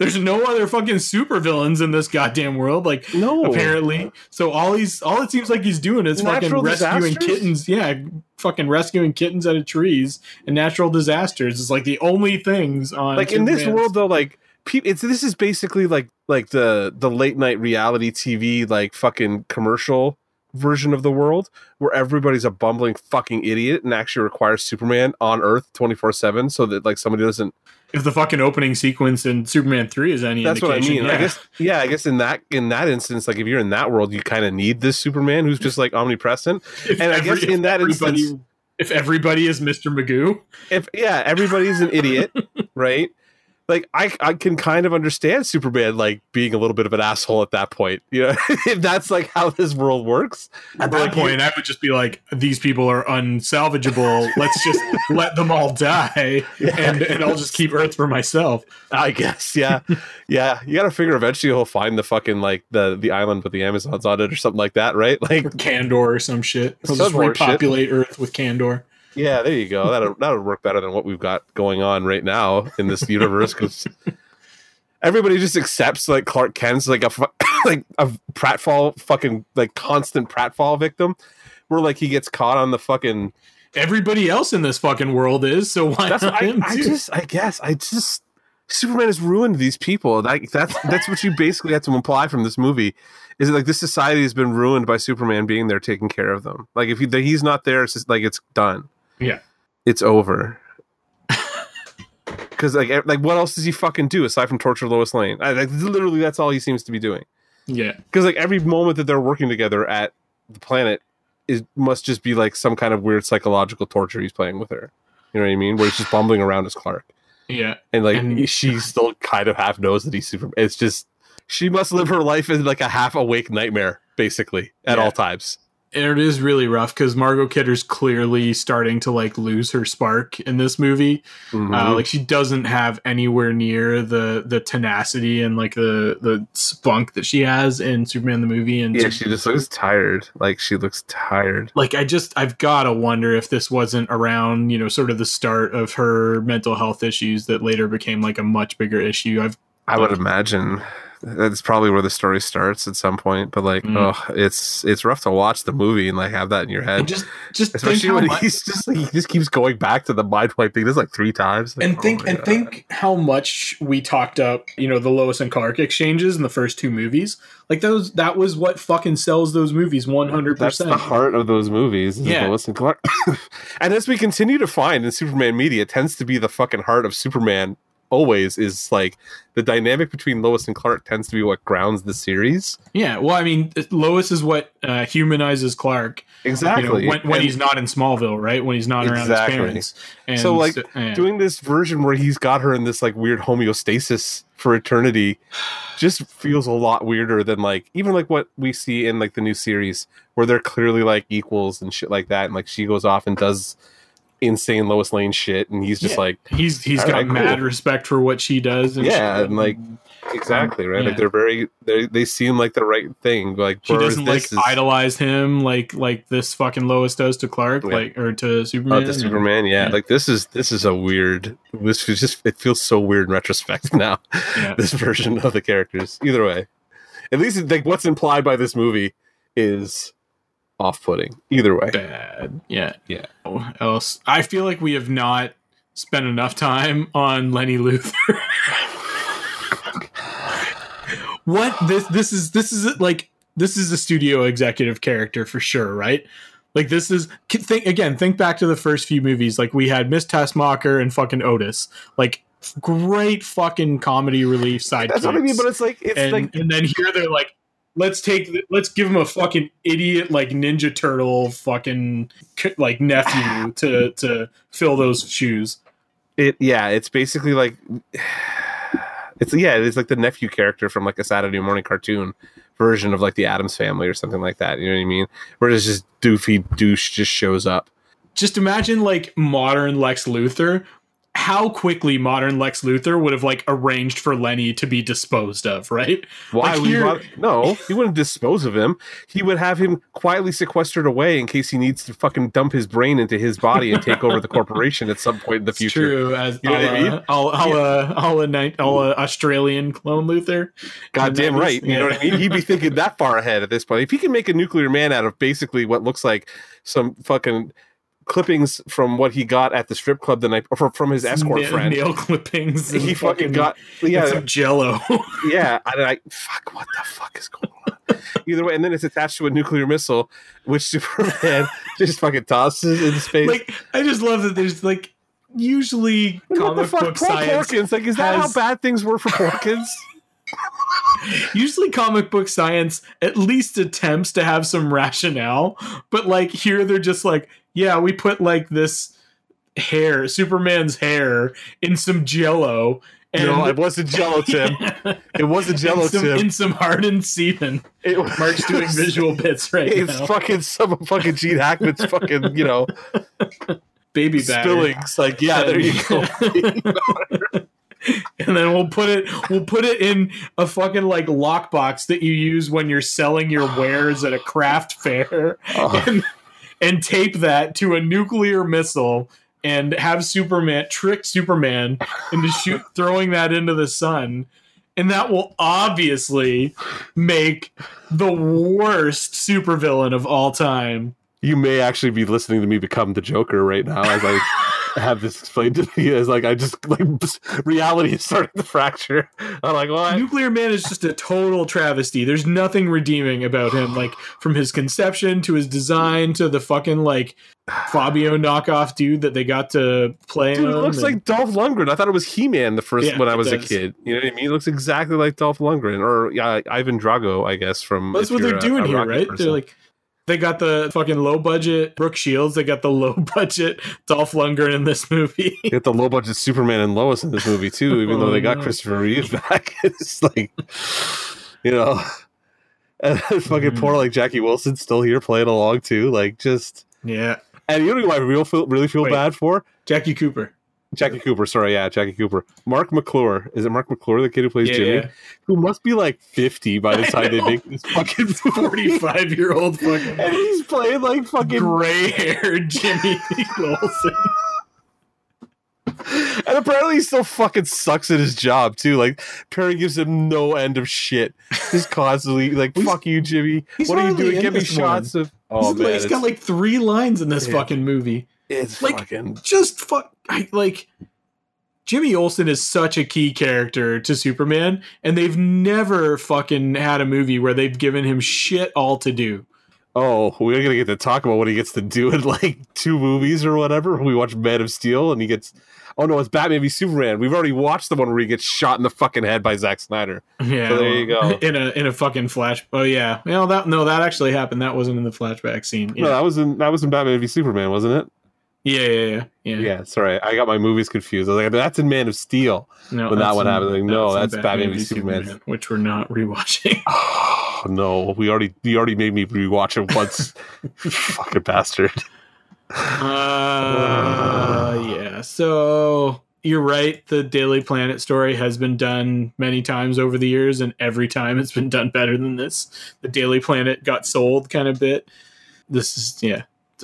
There's no other fucking supervillains in this goddamn world. Like no. apparently. So all he's all it seems like he's doing is fucking rescuing disasters? kittens. Yeah, fucking rescuing kittens out of trees and natural disasters is like the only things on like in this world though like it's this is basically like like the the late night reality tv like fucking commercial version of the world where everybody's a bumbling fucking idiot and actually requires superman on earth 24-7 so that like somebody doesn't If the fucking opening sequence in Superman three is any that's what i indication, mean yeah. i guess yeah i guess in that in that instance like if you're in that world you kind of need this superman who's just like omnipresent If and I guess in that instance- if everybody is Mr. Magoo, if yeah everybody's an idiot right like I, I can kind of understand superman like being a little bit of an asshole at that point you know if that's like how this world works at that Like, point, I would just be like, "These people are unsalvageable. Let's just let them all die, and and I'll just keep Earth for myself." i guess yeah yeah you gotta figure eventually he'll find the fucking like the the island with the amazons on it or something like that right like Kandor or some shit. He'll Some just more shit. repopulate Earth with Kandor. Yeah there you go that'll that'll work better than what we've got going on right now in this universe because everybody just accepts like clark kent's like a like a pratfall fucking like constant pratfall victim where like he gets caught on the fucking Everybody else in this fucking world is so why That's not I, him I too? just I guess I just Superman has ruined these people. Like that's that's what you basically have to imply from this movie. Is that like this society has been ruined by Superman being there taking care of them. Like if he, he's not there, it's just like it's done. Yeah. it's over. Because like like what else does he fucking do aside from torture Lois Lane? I, like literally that's all he seems to be doing. yeah, Because like every moment that they're working together at the planet is must just be like some kind of weird psychological torture he's playing with her. You know what I mean? Where he's just bumbling around as Clark yeah. and like And- she still kind of half knows that he's super. It's just she must live her life in like a half awake nightmare, basically at Yeah. all times. And it is really rough because Margot Kidder's clearly starting to like lose her spark in this movie. Mm-hmm. Uh, like she doesn't have anywhere near the the tenacity and like the the spunk that she has in Superman the movie. And yeah, she just looks tired. Like she looks tired. like I just I've got to wonder if this wasn't around you know sort of the start of her mental health issues that later became like a much bigger issue. I've I would imagine that's probably where the story starts at some point. But like, Mm. oh, it's it's rough to watch the movie and like have that in your head. And just just Especially when much, he's just like, he just keeps going back to the mind wipe thing. This like three times. Like, and oh think my and God. think how much we talked up, you know, the Lois and Clark exchanges in the first two movies. Like those that was what fucking sells those movies one hundred That's the percent. heart of those movies. Is Yeah. Lois and Clark. and as we continue to find in Superman media, it tends to be the fucking heart of Superman. Always is like the dynamic between Lois and Clark tends to be what grounds the series. Yeah, well, I mean, Lois is what uh, humanizes Clark. Exactly. You know, when, when And- he's not in Smallville, right? When he's not around his parents. And So, like, yeah. doing this version where he's got her in this like weird homeostasis for eternity just feels a lot weirder than like even like what we see in like the new series where they're clearly like equals and shit like that and like she goes off and does insane Lois Lane shit and he's just Yeah. like he's he's All got right, cool. mad respect for what she does. And Yeah, shit. and, like, exactly right Yeah. like they're very they they seem like the right thing like she doesn't like is- idolize him like like this fucking Lois does to Clark, Yeah. like or to Oh, Superman. the Superman, yeah. Yeah. Like this is this is a weird. This is just it feels so weird in retrospect now. This version of the characters. Either way, at least like what's implied by this movie is off-putting. Either way, bad. Yeah. Yeah. Oh, else, I feel like we have not spent enough time on Lenny Luthor. what this this is this is like this is a studio executive character for sure, right? Like this is think again. Think back to the first few movies. Like we had Miss Teschmacher and fucking Otis. Like great fucking comedy relief side. that's what I mean. But it's like it's and, like and then here they're like let's take the, let's give him a fucking idiot like ninja turtle fucking like nephew to to fill those shoes it. Yeah, it's basically like it's yeah, it's like the nephew character from like a Saturday morning cartoon version of like the Addams Family or something like that. You know what I mean? Where it's just doofy douche just shows up. just imagine like modern lex luthor how quickly modern lex luthor would have like arranged for lenny to be disposed of right Why Like would here- he no? He wouldn't dispose of him. He would have him quietly sequestered away in case he needs to fucking dump his brain into his body and take over the corporation at some point in the future. true as You know what I uh, uh, a mean? a la- a la- a la a Australian clone Luthor. Goddamn right. is- You know what I mean? He'd be thinking that far ahead at this point. If he can make a nuclear man out of basically what looks like some fucking clippings from what he got at the strip club the night or from- his escort friend. nail clippings. He fucking got yeah, some Jello. yeah. And I fuck what the fuck is going on? Either way, and then it's attached to a nuclear missile, which Superman just fucking tosses into space. like I just love that there's like usually what the comic fuck? book Poor science. Porkins. Like, is that has- how bad things were for Porkins? Usually comic book science at least attempts to have some rationale, but like here they're just like, yeah, we put like this hair, Superman's hair, in some Jello. And no, it wasn't Jello, Tim. It wasn't Jello, in some, Tim. in some hardened semen. It was Mark's doing visual bits right It's now. fucking some fucking Gene Hackman's fucking you know Baby batter. spillings. Like yeah, there you go. and then we'll put it we'll put it in a fucking like lockbox that you use when you're selling your wares at a craft fair Oh. and, and tape that to a nuclear missile and have superman trick superman into shoot throwing that into the sun. And that will obviously make the worst supervillain of all time you may actually be listening to me become the Joker right now as I have this explained to me as like I just like reality is starting to fracture. I'm like, what? Nuclear Man is just a total travesty. There's nothing redeeming about him, like from his conception to his design to the fucking like Fabio knockoff dude that they got to play Dude, it looks and- like Dolph Lundgren. I thought it was He Man the first Yeah, when I was a kid. You know what I mean? It looks exactly like Dolph Lundgren or yeah, Ivan Drago, I guess. From that's what they're doing a here, right? person. They're like they got the fucking low budget Brooke Shields. They got the low budget Dolph Lundgren in this movie. They got the low budget Superman and Lois in this movie too, even though they oh, got Oh, no. Christopher Reeve back. it's like, you know, and fucking poor mm-hmm. like Jackie Wilson still here playing along too. Like just, yeah, and you know who I real feel, really feel Wait. bad for? Jackie Cooper. Jackie Cooper. Sorry, yeah, Jackie Cooper. Marc McClure. Is it Marc McClure, the kid who plays Yeah, Jimmy? yeah. Who must be like fifty by the time they make this fucking. Forty-five year old fucking And he's playing like fucking gray haired Jimmy Olsen. and apparently he still fucking sucks at his job too. Like Perry gives him no end of shit. Just constantly like, "Fuck you, Jimmy. What are you doing? Give me shots of." Oh he's, man, he's got like three lines in this Yeah. fucking movie. It's like- fucking. Just fuck, I, like Jimmy Olsen is such a key character to Superman, and they've never fucking had a movie where they've given him shit all to do. Oh, we're gonna get to talk about what he gets to do in like two movies or whatever. We watch Man of Steel, and he gets. Oh no, it's Batman v Superman. We've already watched the one where he gets shot in the fucking head by Zack Snyder. Yeah, So there you go. In a in a fucking flash. Oh yeah, well that no, that actually happened. That wasn't in the flashback scene. No, that was in that was in Batman v Superman, wasn't it? Yeah, yeah, yeah. yeah. Yeah, sorry, I got my movies confused. I was like, that's in Man of Steel. No, When that that's one in- happened, like, no, in that's Batman v Superman. which we're not rewatching. Oh no, we already you already made me rewatch it once. Fucking bastard. Uh, yeah. So you're right. The Daily Planet story has been done many times over the years, and every time it's been done better than this. The Daily Planet got sold kind of bit. This is yeah.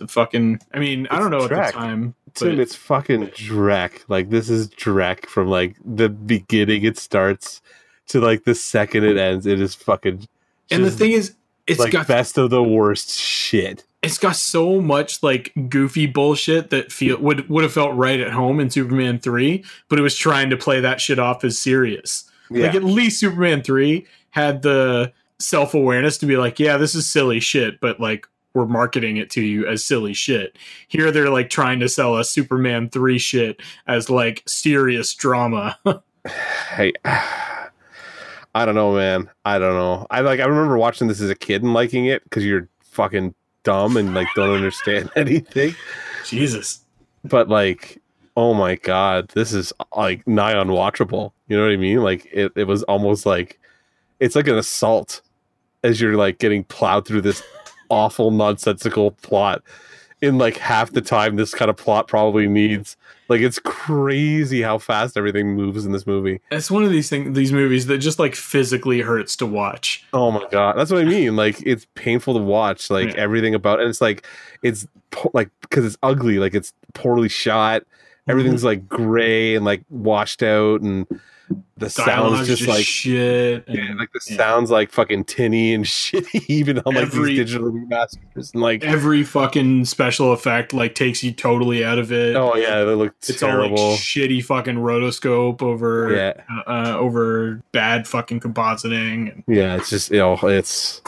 Fucking. I mean, I don't know It's at the time. Dude, But it's fucking Drek. Like this is Drek from like the beginning it starts to like the second it ends. It is fucking and the thing is, it's like got best of the worst shit. it's got so much like goofy bullshit that feel would would have felt right at home in Superman three, but it was trying to play that shit off as serious. Yeah. Like at least Superman 3 had the self awareness to be like, yeah, this is silly shit, but like we're marketing it to you as silly shit. Here they're like trying to sell us Superman 3 shit as like serious drama. hey I don't know, man. I don't know. I like I remember watching this as a kid and liking it because you're fucking dumb and like don't understand anything. Jesus. But like, oh my god, this is like nigh unwatchable. You know what I mean? Like it, it was almost like it's like an assault as you're like getting plowed through this awful nonsensical plot in like half the time this kind of plot probably needs. Like it's crazy how fast everything moves in this movie. It's one of these things these movies that just like physically hurts to watch. Oh my god, that's what I mean. Like it's painful to watch. Like Yeah. everything about, and it's like it's po- like because it's ugly. Like it's poorly shot. Mm-hmm. Everything's like gray and like washed out, and the sounds Dialogue's just, like shit. yeah, and like the yeah. sounds like fucking tinny and shitty, even on like Every- these digital remasters. And like, every fucking special effect like takes you totally out of it. oh yeah, they look it's all terrible. like shitty fucking rotoscope over yeah, uh, over bad fucking compositing. yeah, it's just you know, it's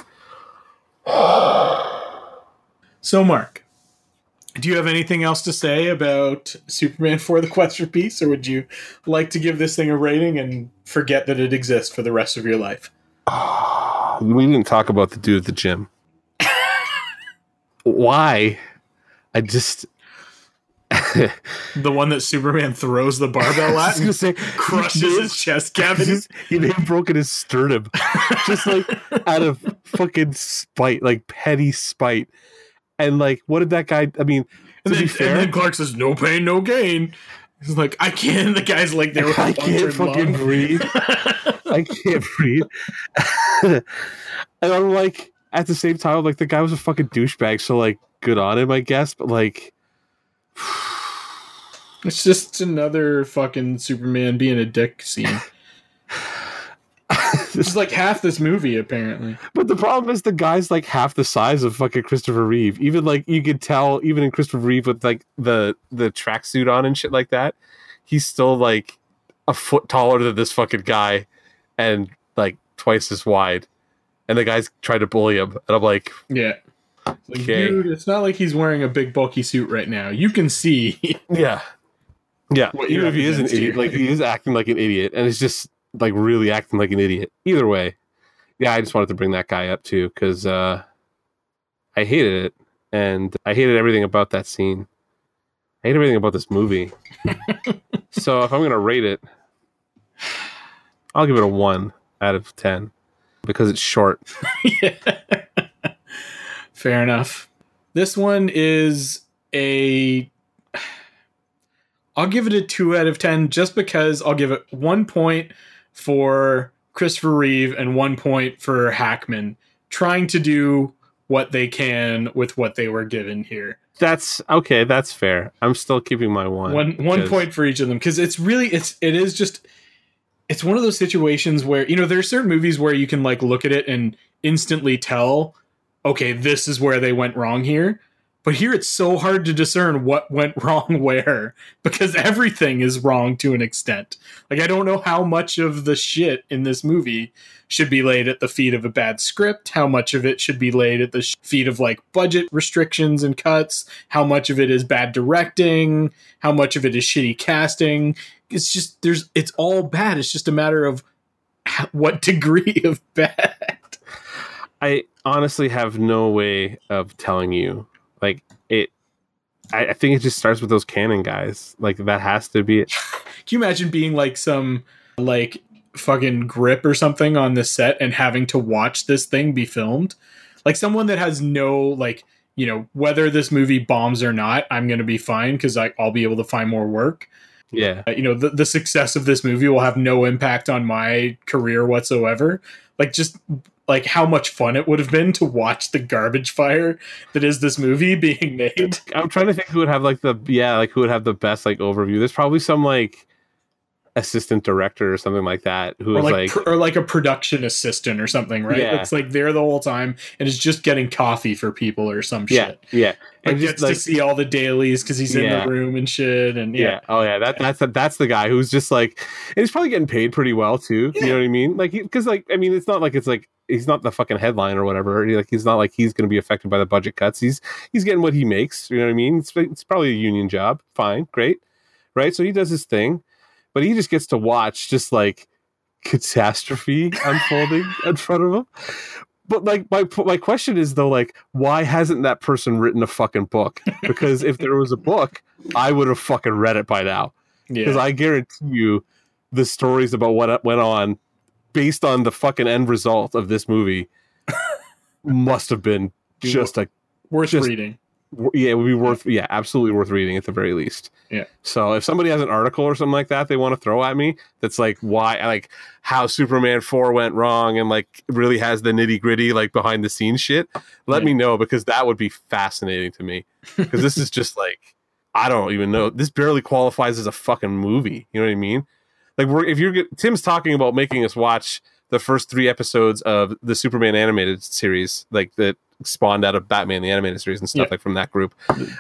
So, Mark, do you have anything else to say about Superman for the Quest for Peace, or would you like to give this thing a rating and forget that it exists for the rest of your life? we didn't talk about the dude at the gym. Why? I just. The one that Superman throws the barbell I at was and say crushes he his chest cavity. just, he may have broken his sternum just like out of fucking spite, like petty spite. And like, what did that guy? I mean, And then, and then Clark says, "No pain, no gain." He's like, "I can't." The guy's like, "There I can't fucking breathe. I can't breathe. and I'm like, at the same time, like the guy was a fucking douchebag. So like, good on him, I guess. But like, It's just another fucking Superman being a dick scene. It's like half this movie, apparently. But the problem is the guy's like half the size of fucking Christopher Reeve. Even like you could tell, even in Christopher Reeve with like the the tracksuit on and shit like that, he's still like a foot taller than this fucking guy, and like twice as wide. And the guy's trying to bully him, and I'm like, Yeah. Like, Okay. Dude, it's not like he's wearing a big bulky suit right now. You can see. yeah, yeah. Even if he is an idiot, like he is acting like an idiot, and it's just like really acting like an idiot. Either way, yeah. I just wanted to bring that guy up too because uh, I hated it, and I hated everything about that scene. I hate everything about this movie. so if I'm gonna rate it, I'll give it a one out of ten because it's short. Fair enough. This one is a. I'll give it a two out of ten just because I'll give it one point for Christopher Reeve and one point for Hackman trying to do what they can with what they were given here. That's okay. That's fair. I'm still keeping my one. One one 'cause- point for each of them because it's really it's it is just it's one of those situations where you know there are certain movies where you can like look at it and instantly tell okay this is where they went wrong here but here it's so hard to discern what went wrong where because everything is wrong to an extent. Like i don't know how much of the shit in this movie should be laid at the feet of a bad script how much of it should be laid at the feet of like budget restrictions and cuts how much of it is bad directing how much of it is shitty casting. It's just there's it's all bad. It's just a matter of what degree of bad. I honestly have no way of telling you. I, I think it just starts with those Cannon guys. Like that has to be it. can you imagine being like some like fucking grip or something on the set and having to watch this thing be filmed like someone that has no like you know whether this movie bombs or not i'm gonna be fine because i'll be able to find more work Yeah, Uh, you know the, the success of this movie will have no impact on my career whatsoever like just like how much fun it would have been to watch the garbage fire that is this movie being made I'm trying to think who would have like the yeah like who would have the best like overview. There's probably some like assistant director or something like that who or is like, like, or like a production assistant or something right Yeah. it's like there the whole time and is just getting coffee for people or some yeah shit yeah like and gets like to see all the dailies because he's in the room and shit and yeah. yeah, Oh yeah. That that's that's the guy who's just like, and he's probably getting paid pretty well too. You know what I mean? Like, because like I mean, it's not like it's like he's not the fucking headline or whatever. He- Like he's not like he's going to be affected by the budget cuts. He's he's getting what he makes. You know what I mean? It's, it's probably a union job. Fine, great, right? So he does his thing, but he just gets to watch just like catastrophe unfolding in front of him. But like my my question is though, like, why hasn't that person written a fucking book? Because if there was a book, I would have fucking read it by now. Because yeah. I guarantee you, the stories about what went on, based on the fucking end result of this movie, must have been just like worth just- reading yeah, it would be worth yeah, absolutely worth reading at the very least. Yeah. So if somebody has an article or something like that they want to throw at me, that's like why like how Superman four went wrong and like really has the nitty gritty like behind the scenes shit, let Yeah. me know because that would be fascinating to me. Because this is just like I don't even know. This barely qualifies as a fucking movie. You know what I mean? Like we're if you're Tim's talking about making us watch the first three episodes of the Superman animated series, like that spawned out of Batman the animated series and stuff Yeah. like from that group.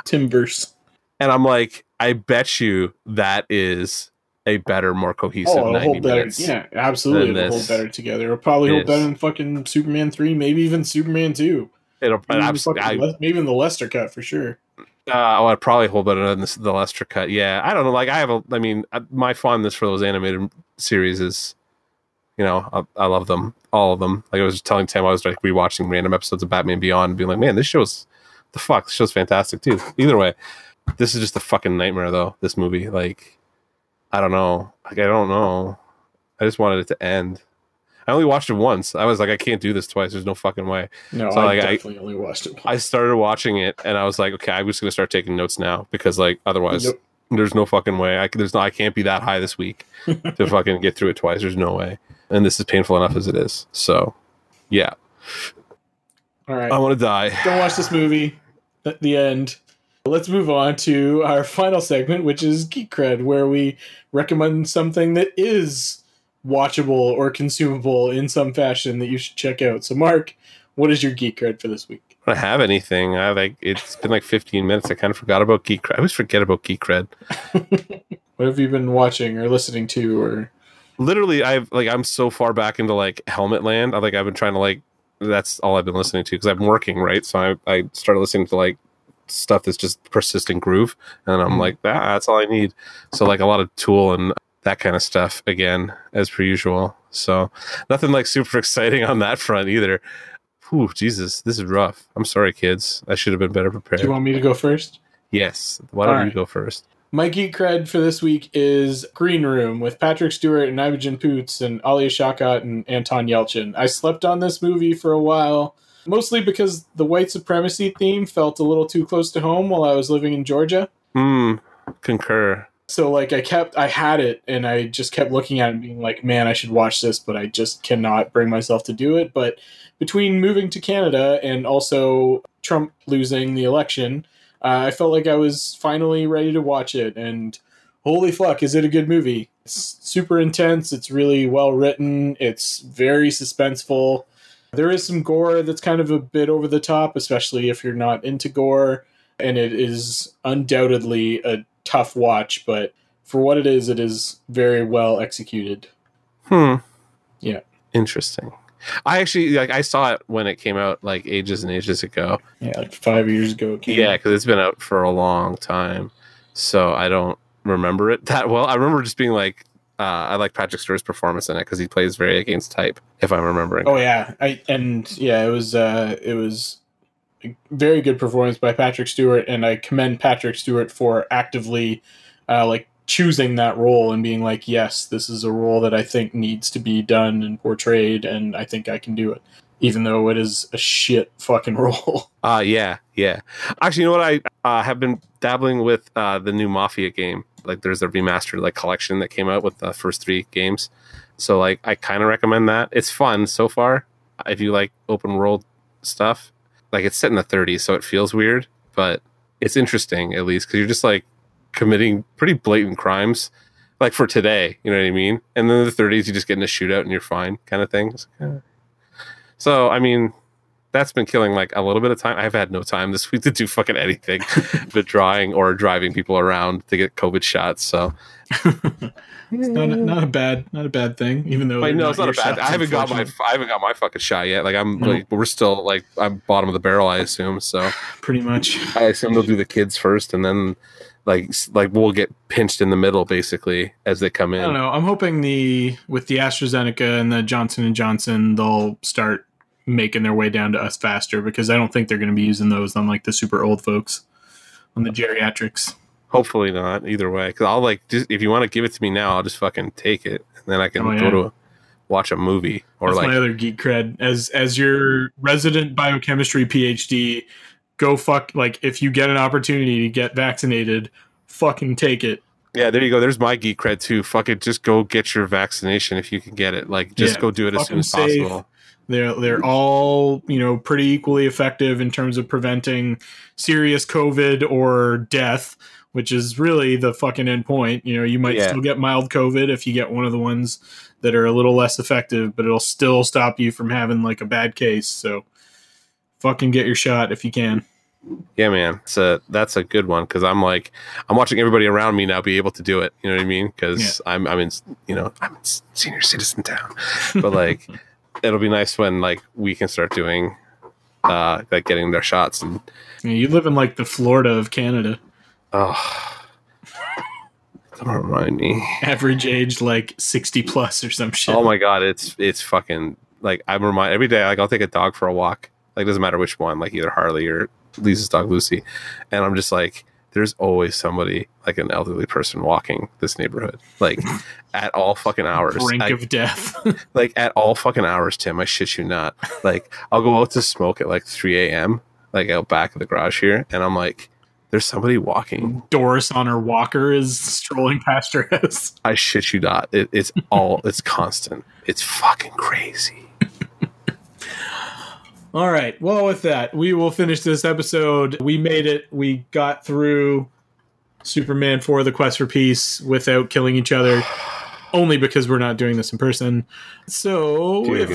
Timmverse And I'm like, I bet you that is a better, more cohesive oh 90 hold better minutes. yeah absolutely it'll hold better together it'll probably hold better than fucking superman 3 maybe even superman 2 It'll, maybe, fucking I, maybe even the lester cut for sure uh, oh, I'd probably hold better than this, the Lester cut. Yeah, I don't know. Like, I have a, I mean, my fondness for those animated series is, you know, I, I love them, all of them. Like I was just telling Tim, I was like rewatching random episodes of Batman Beyond, being like, man, this show's the fuck. This show's fantastic too. Either way, this is just a fucking nightmare though. This movie, like, I don't know. Like, I don't know. I just wanted it to end. I only watched it once. I was like, I can't do this twice. There's no fucking way. no So, i like, I- definitely only watched it I started watching it and I was like, okay, I'm just gonna start taking notes now because like otherwise, Nope. there's no fucking way. I there's no, I can't be that high this week to fucking get through it twice. There's no way. And this is painful enough as it is. So, yeah, all right I want to die. don't watch this movie at the end let's move on to our final segment which is geek cred where we recommend something that is watchable or consumable in some fashion that you should check out so mark what is your geek cred for this week I don't have anything. I like it's been like 15 minutes. I kind of forgot about geek cred. I always forget about geek cred. what have you been watching or listening to or Literally, I've like I'm so far back into like Helmet Land. I like I've been trying to like that's all I've been listening to because I'm working right. So I I started listening to like stuff that's just persistent groove, and I'm Mhm. like ah, that's all I need. So like a lot of Tool and that kind of stuff again as per usual. So nothing like super exciting on that front either. Whew, Jesus, this is rough. I'm sorry, kids. I should have been better prepared. do you want me to go first yes. Why don't All you go first? My geek cred for this week is Green Room with Patrick Stewart and Imogen Poots and Alia Shawkat and Anton Yelchin. I slept on this movie for a while, mostly because the white supremacy theme felt a little too close to home while I was living in Georgia. Hmm. Concur. So like I kept I had it and I just kept looking at it and being like, man, I should watch this, but I just cannot bring myself to do it. But between moving to Canada and also Trump losing the election, uh, I felt like I was finally ready to watch it. And holy fuck, is it a good movie? It's super intense. It's really well written. It's very suspenseful. There is some gore that's kind of a bit over the top, especially if you're not into gore. And it is undoubtedly a tough watch, but for what it is, it is very well executed. Hmm. Yeah. Interesting. I actually like I saw it when it came out like ages and ages ago. Yeah, like five years ago. It came Yeah, because it's been out for a long time, so I don't remember it that well. I remember just being like, uh, I like Patrick Stewart's performance in it because he plays very against type. If I'm remembering, Oh yeah, I and yeah, it was uh, it was very good performance by Patrick Stewart, and I commend Patrick Stewart for actively uh, like choosing that role and being like, yes, this is a role that I think needs to be done and portrayed, and I think I can do it, even though it is a shit fucking role. Uh yeah, yeah. Actually, you know what? I uh, have been dabbling with uh, the new Mafia game. Like, there's a remastered like collection that came out with the first three games. So like, I kind of recommend that. It's fun so far. If you like open world stuff, like it's set in the 30s, so it feels weird, but it's interesting at least because you're just like committing pretty blatant crimes. Like for today, you know what I mean? And then in the 30s, you just get in a shootout and you're fine, kind of thing. So, I mean, that's been killing like a little bit of time. I've had no time this week to do fucking anything but drawing or driving people around to get COVID shots. So It's not a, not a bad not a bad thing, even though Wait, they're no, it's not a bad. I haven't got my. I haven't got my fucking shot yet. Like I'm No. like we're still like I'm bottom of the barrel. I assume so. pretty much. I assume they'll do the kids first, and then like like we'll get pinched in the middle basically as they come in. I don't know. I'm hoping the with the AstraZeneca and the Johnson and Johnson, they'll start making their way down to us faster because I don't think they're going to be using those on like the super old folks on the geriatrics. Hopefully not. Either way, because I'll like just, if you want to give it to me now, I'll just fucking take it, and then I can Oh, yeah. go to watch a movie or That's like my other geek cred as as your resident biochemistry PhD. Go fuck like if you get an opportunity to get vaccinated, fucking take it. Yeah, there you go. There's my geek cred too. Fuck it, just go get your vaccination if you can get it. Like, just Yeah, go do it as soon as safe. possible. They're they're all you know pretty equally effective in terms of preventing serious COVID or death, which is really the fucking end point. You know, you might Yeah. still get mild COVID if you get one of the ones that are a little less effective, but it'll still stop you from having like a bad case. So, fucking get your shot if you can. Yeah, man. A that's a good one because I'm like I'm watching everybody around me now be able to do it. You know what I mean? Because I'm I'm in you know I'm in senior citizen town, but like it'll be nice when like we can start doing uh like getting their shots and You, you live in like the Florida of Canada. oh don't remind me. Average age like sixty plus or some shit. Oh my god, it's it's fucking like I'm remind every day. Like I'll take a dog for a walk. Like doesn't matter which one, like either Harley or Lisa's dog Lucy, and I'm just like, there's always somebody like an elderly person walking this neighborhood, like at all fucking hours. Brink I- of death. like at all fucking hours, Tim. I shit you not. Like I'll go out to smoke at like 3 a.m. like out back of the garage here, and I'm like, there's somebody walking. Doris on her walker is strolling past her house. I shit you not. It, it's all. It's constant. It's fucking crazy. All right. Well, with that, we will finish this episode. We made it. We got through Superman 4 The Quest for Peace without killing each other. Only because we're not doing this in person. So, Dear if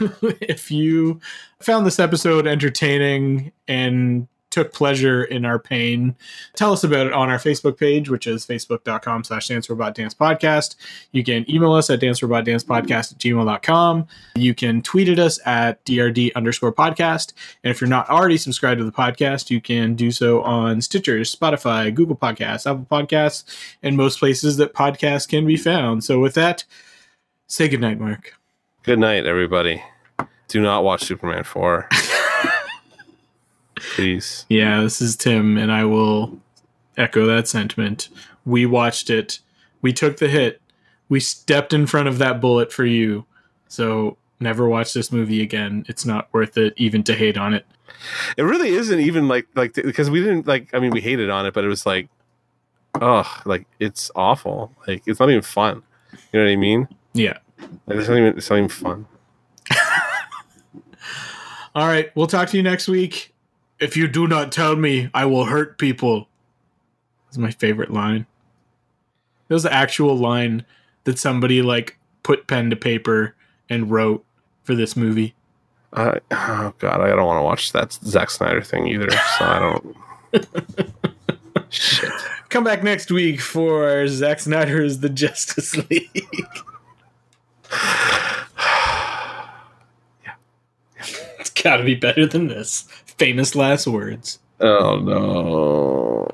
you if you found this episode entertaining and took pleasure in our pain, tell us about it on our Facebook page, which is facebook.com slash dance robot dance podcast. You can email us at dance robot dance podcast at gmail.com. You can tweet at us at DRD underscore podcast. And if you're not already subscribed to the podcast, you can do so on Stitcher, Spotify, Google Podcasts, Apple Podcasts, and most places that podcasts can be found. So with that, say goodnight, Mark. Good night, everybody. Do not watch Superman 4. Please. Yeah, this is Tim, and I will echo that sentiment. We watched it. We took the hit. We stepped in front of that bullet for you. So never watch this movie again. It's not worth it even to hate on it. It really isn't even like like because we didn't like I mean we hated on it, but it was like oh like it's awful. Like it's not even fun. You know what I mean? Yeah. Like it's not even it's not even fun. All right. We'll talk to you next week. If you do not tell me, I will hurt people. That's my favorite line. It was the actual line that somebody like put pen to paper and wrote for this movie. I oh god, I don't want to watch that Zack Snyder thing either. So I don't. Shit. Come back next week for Zack Snyder's The Justice League. Yeah. it's got to be better than this. Famous last words. Oh no.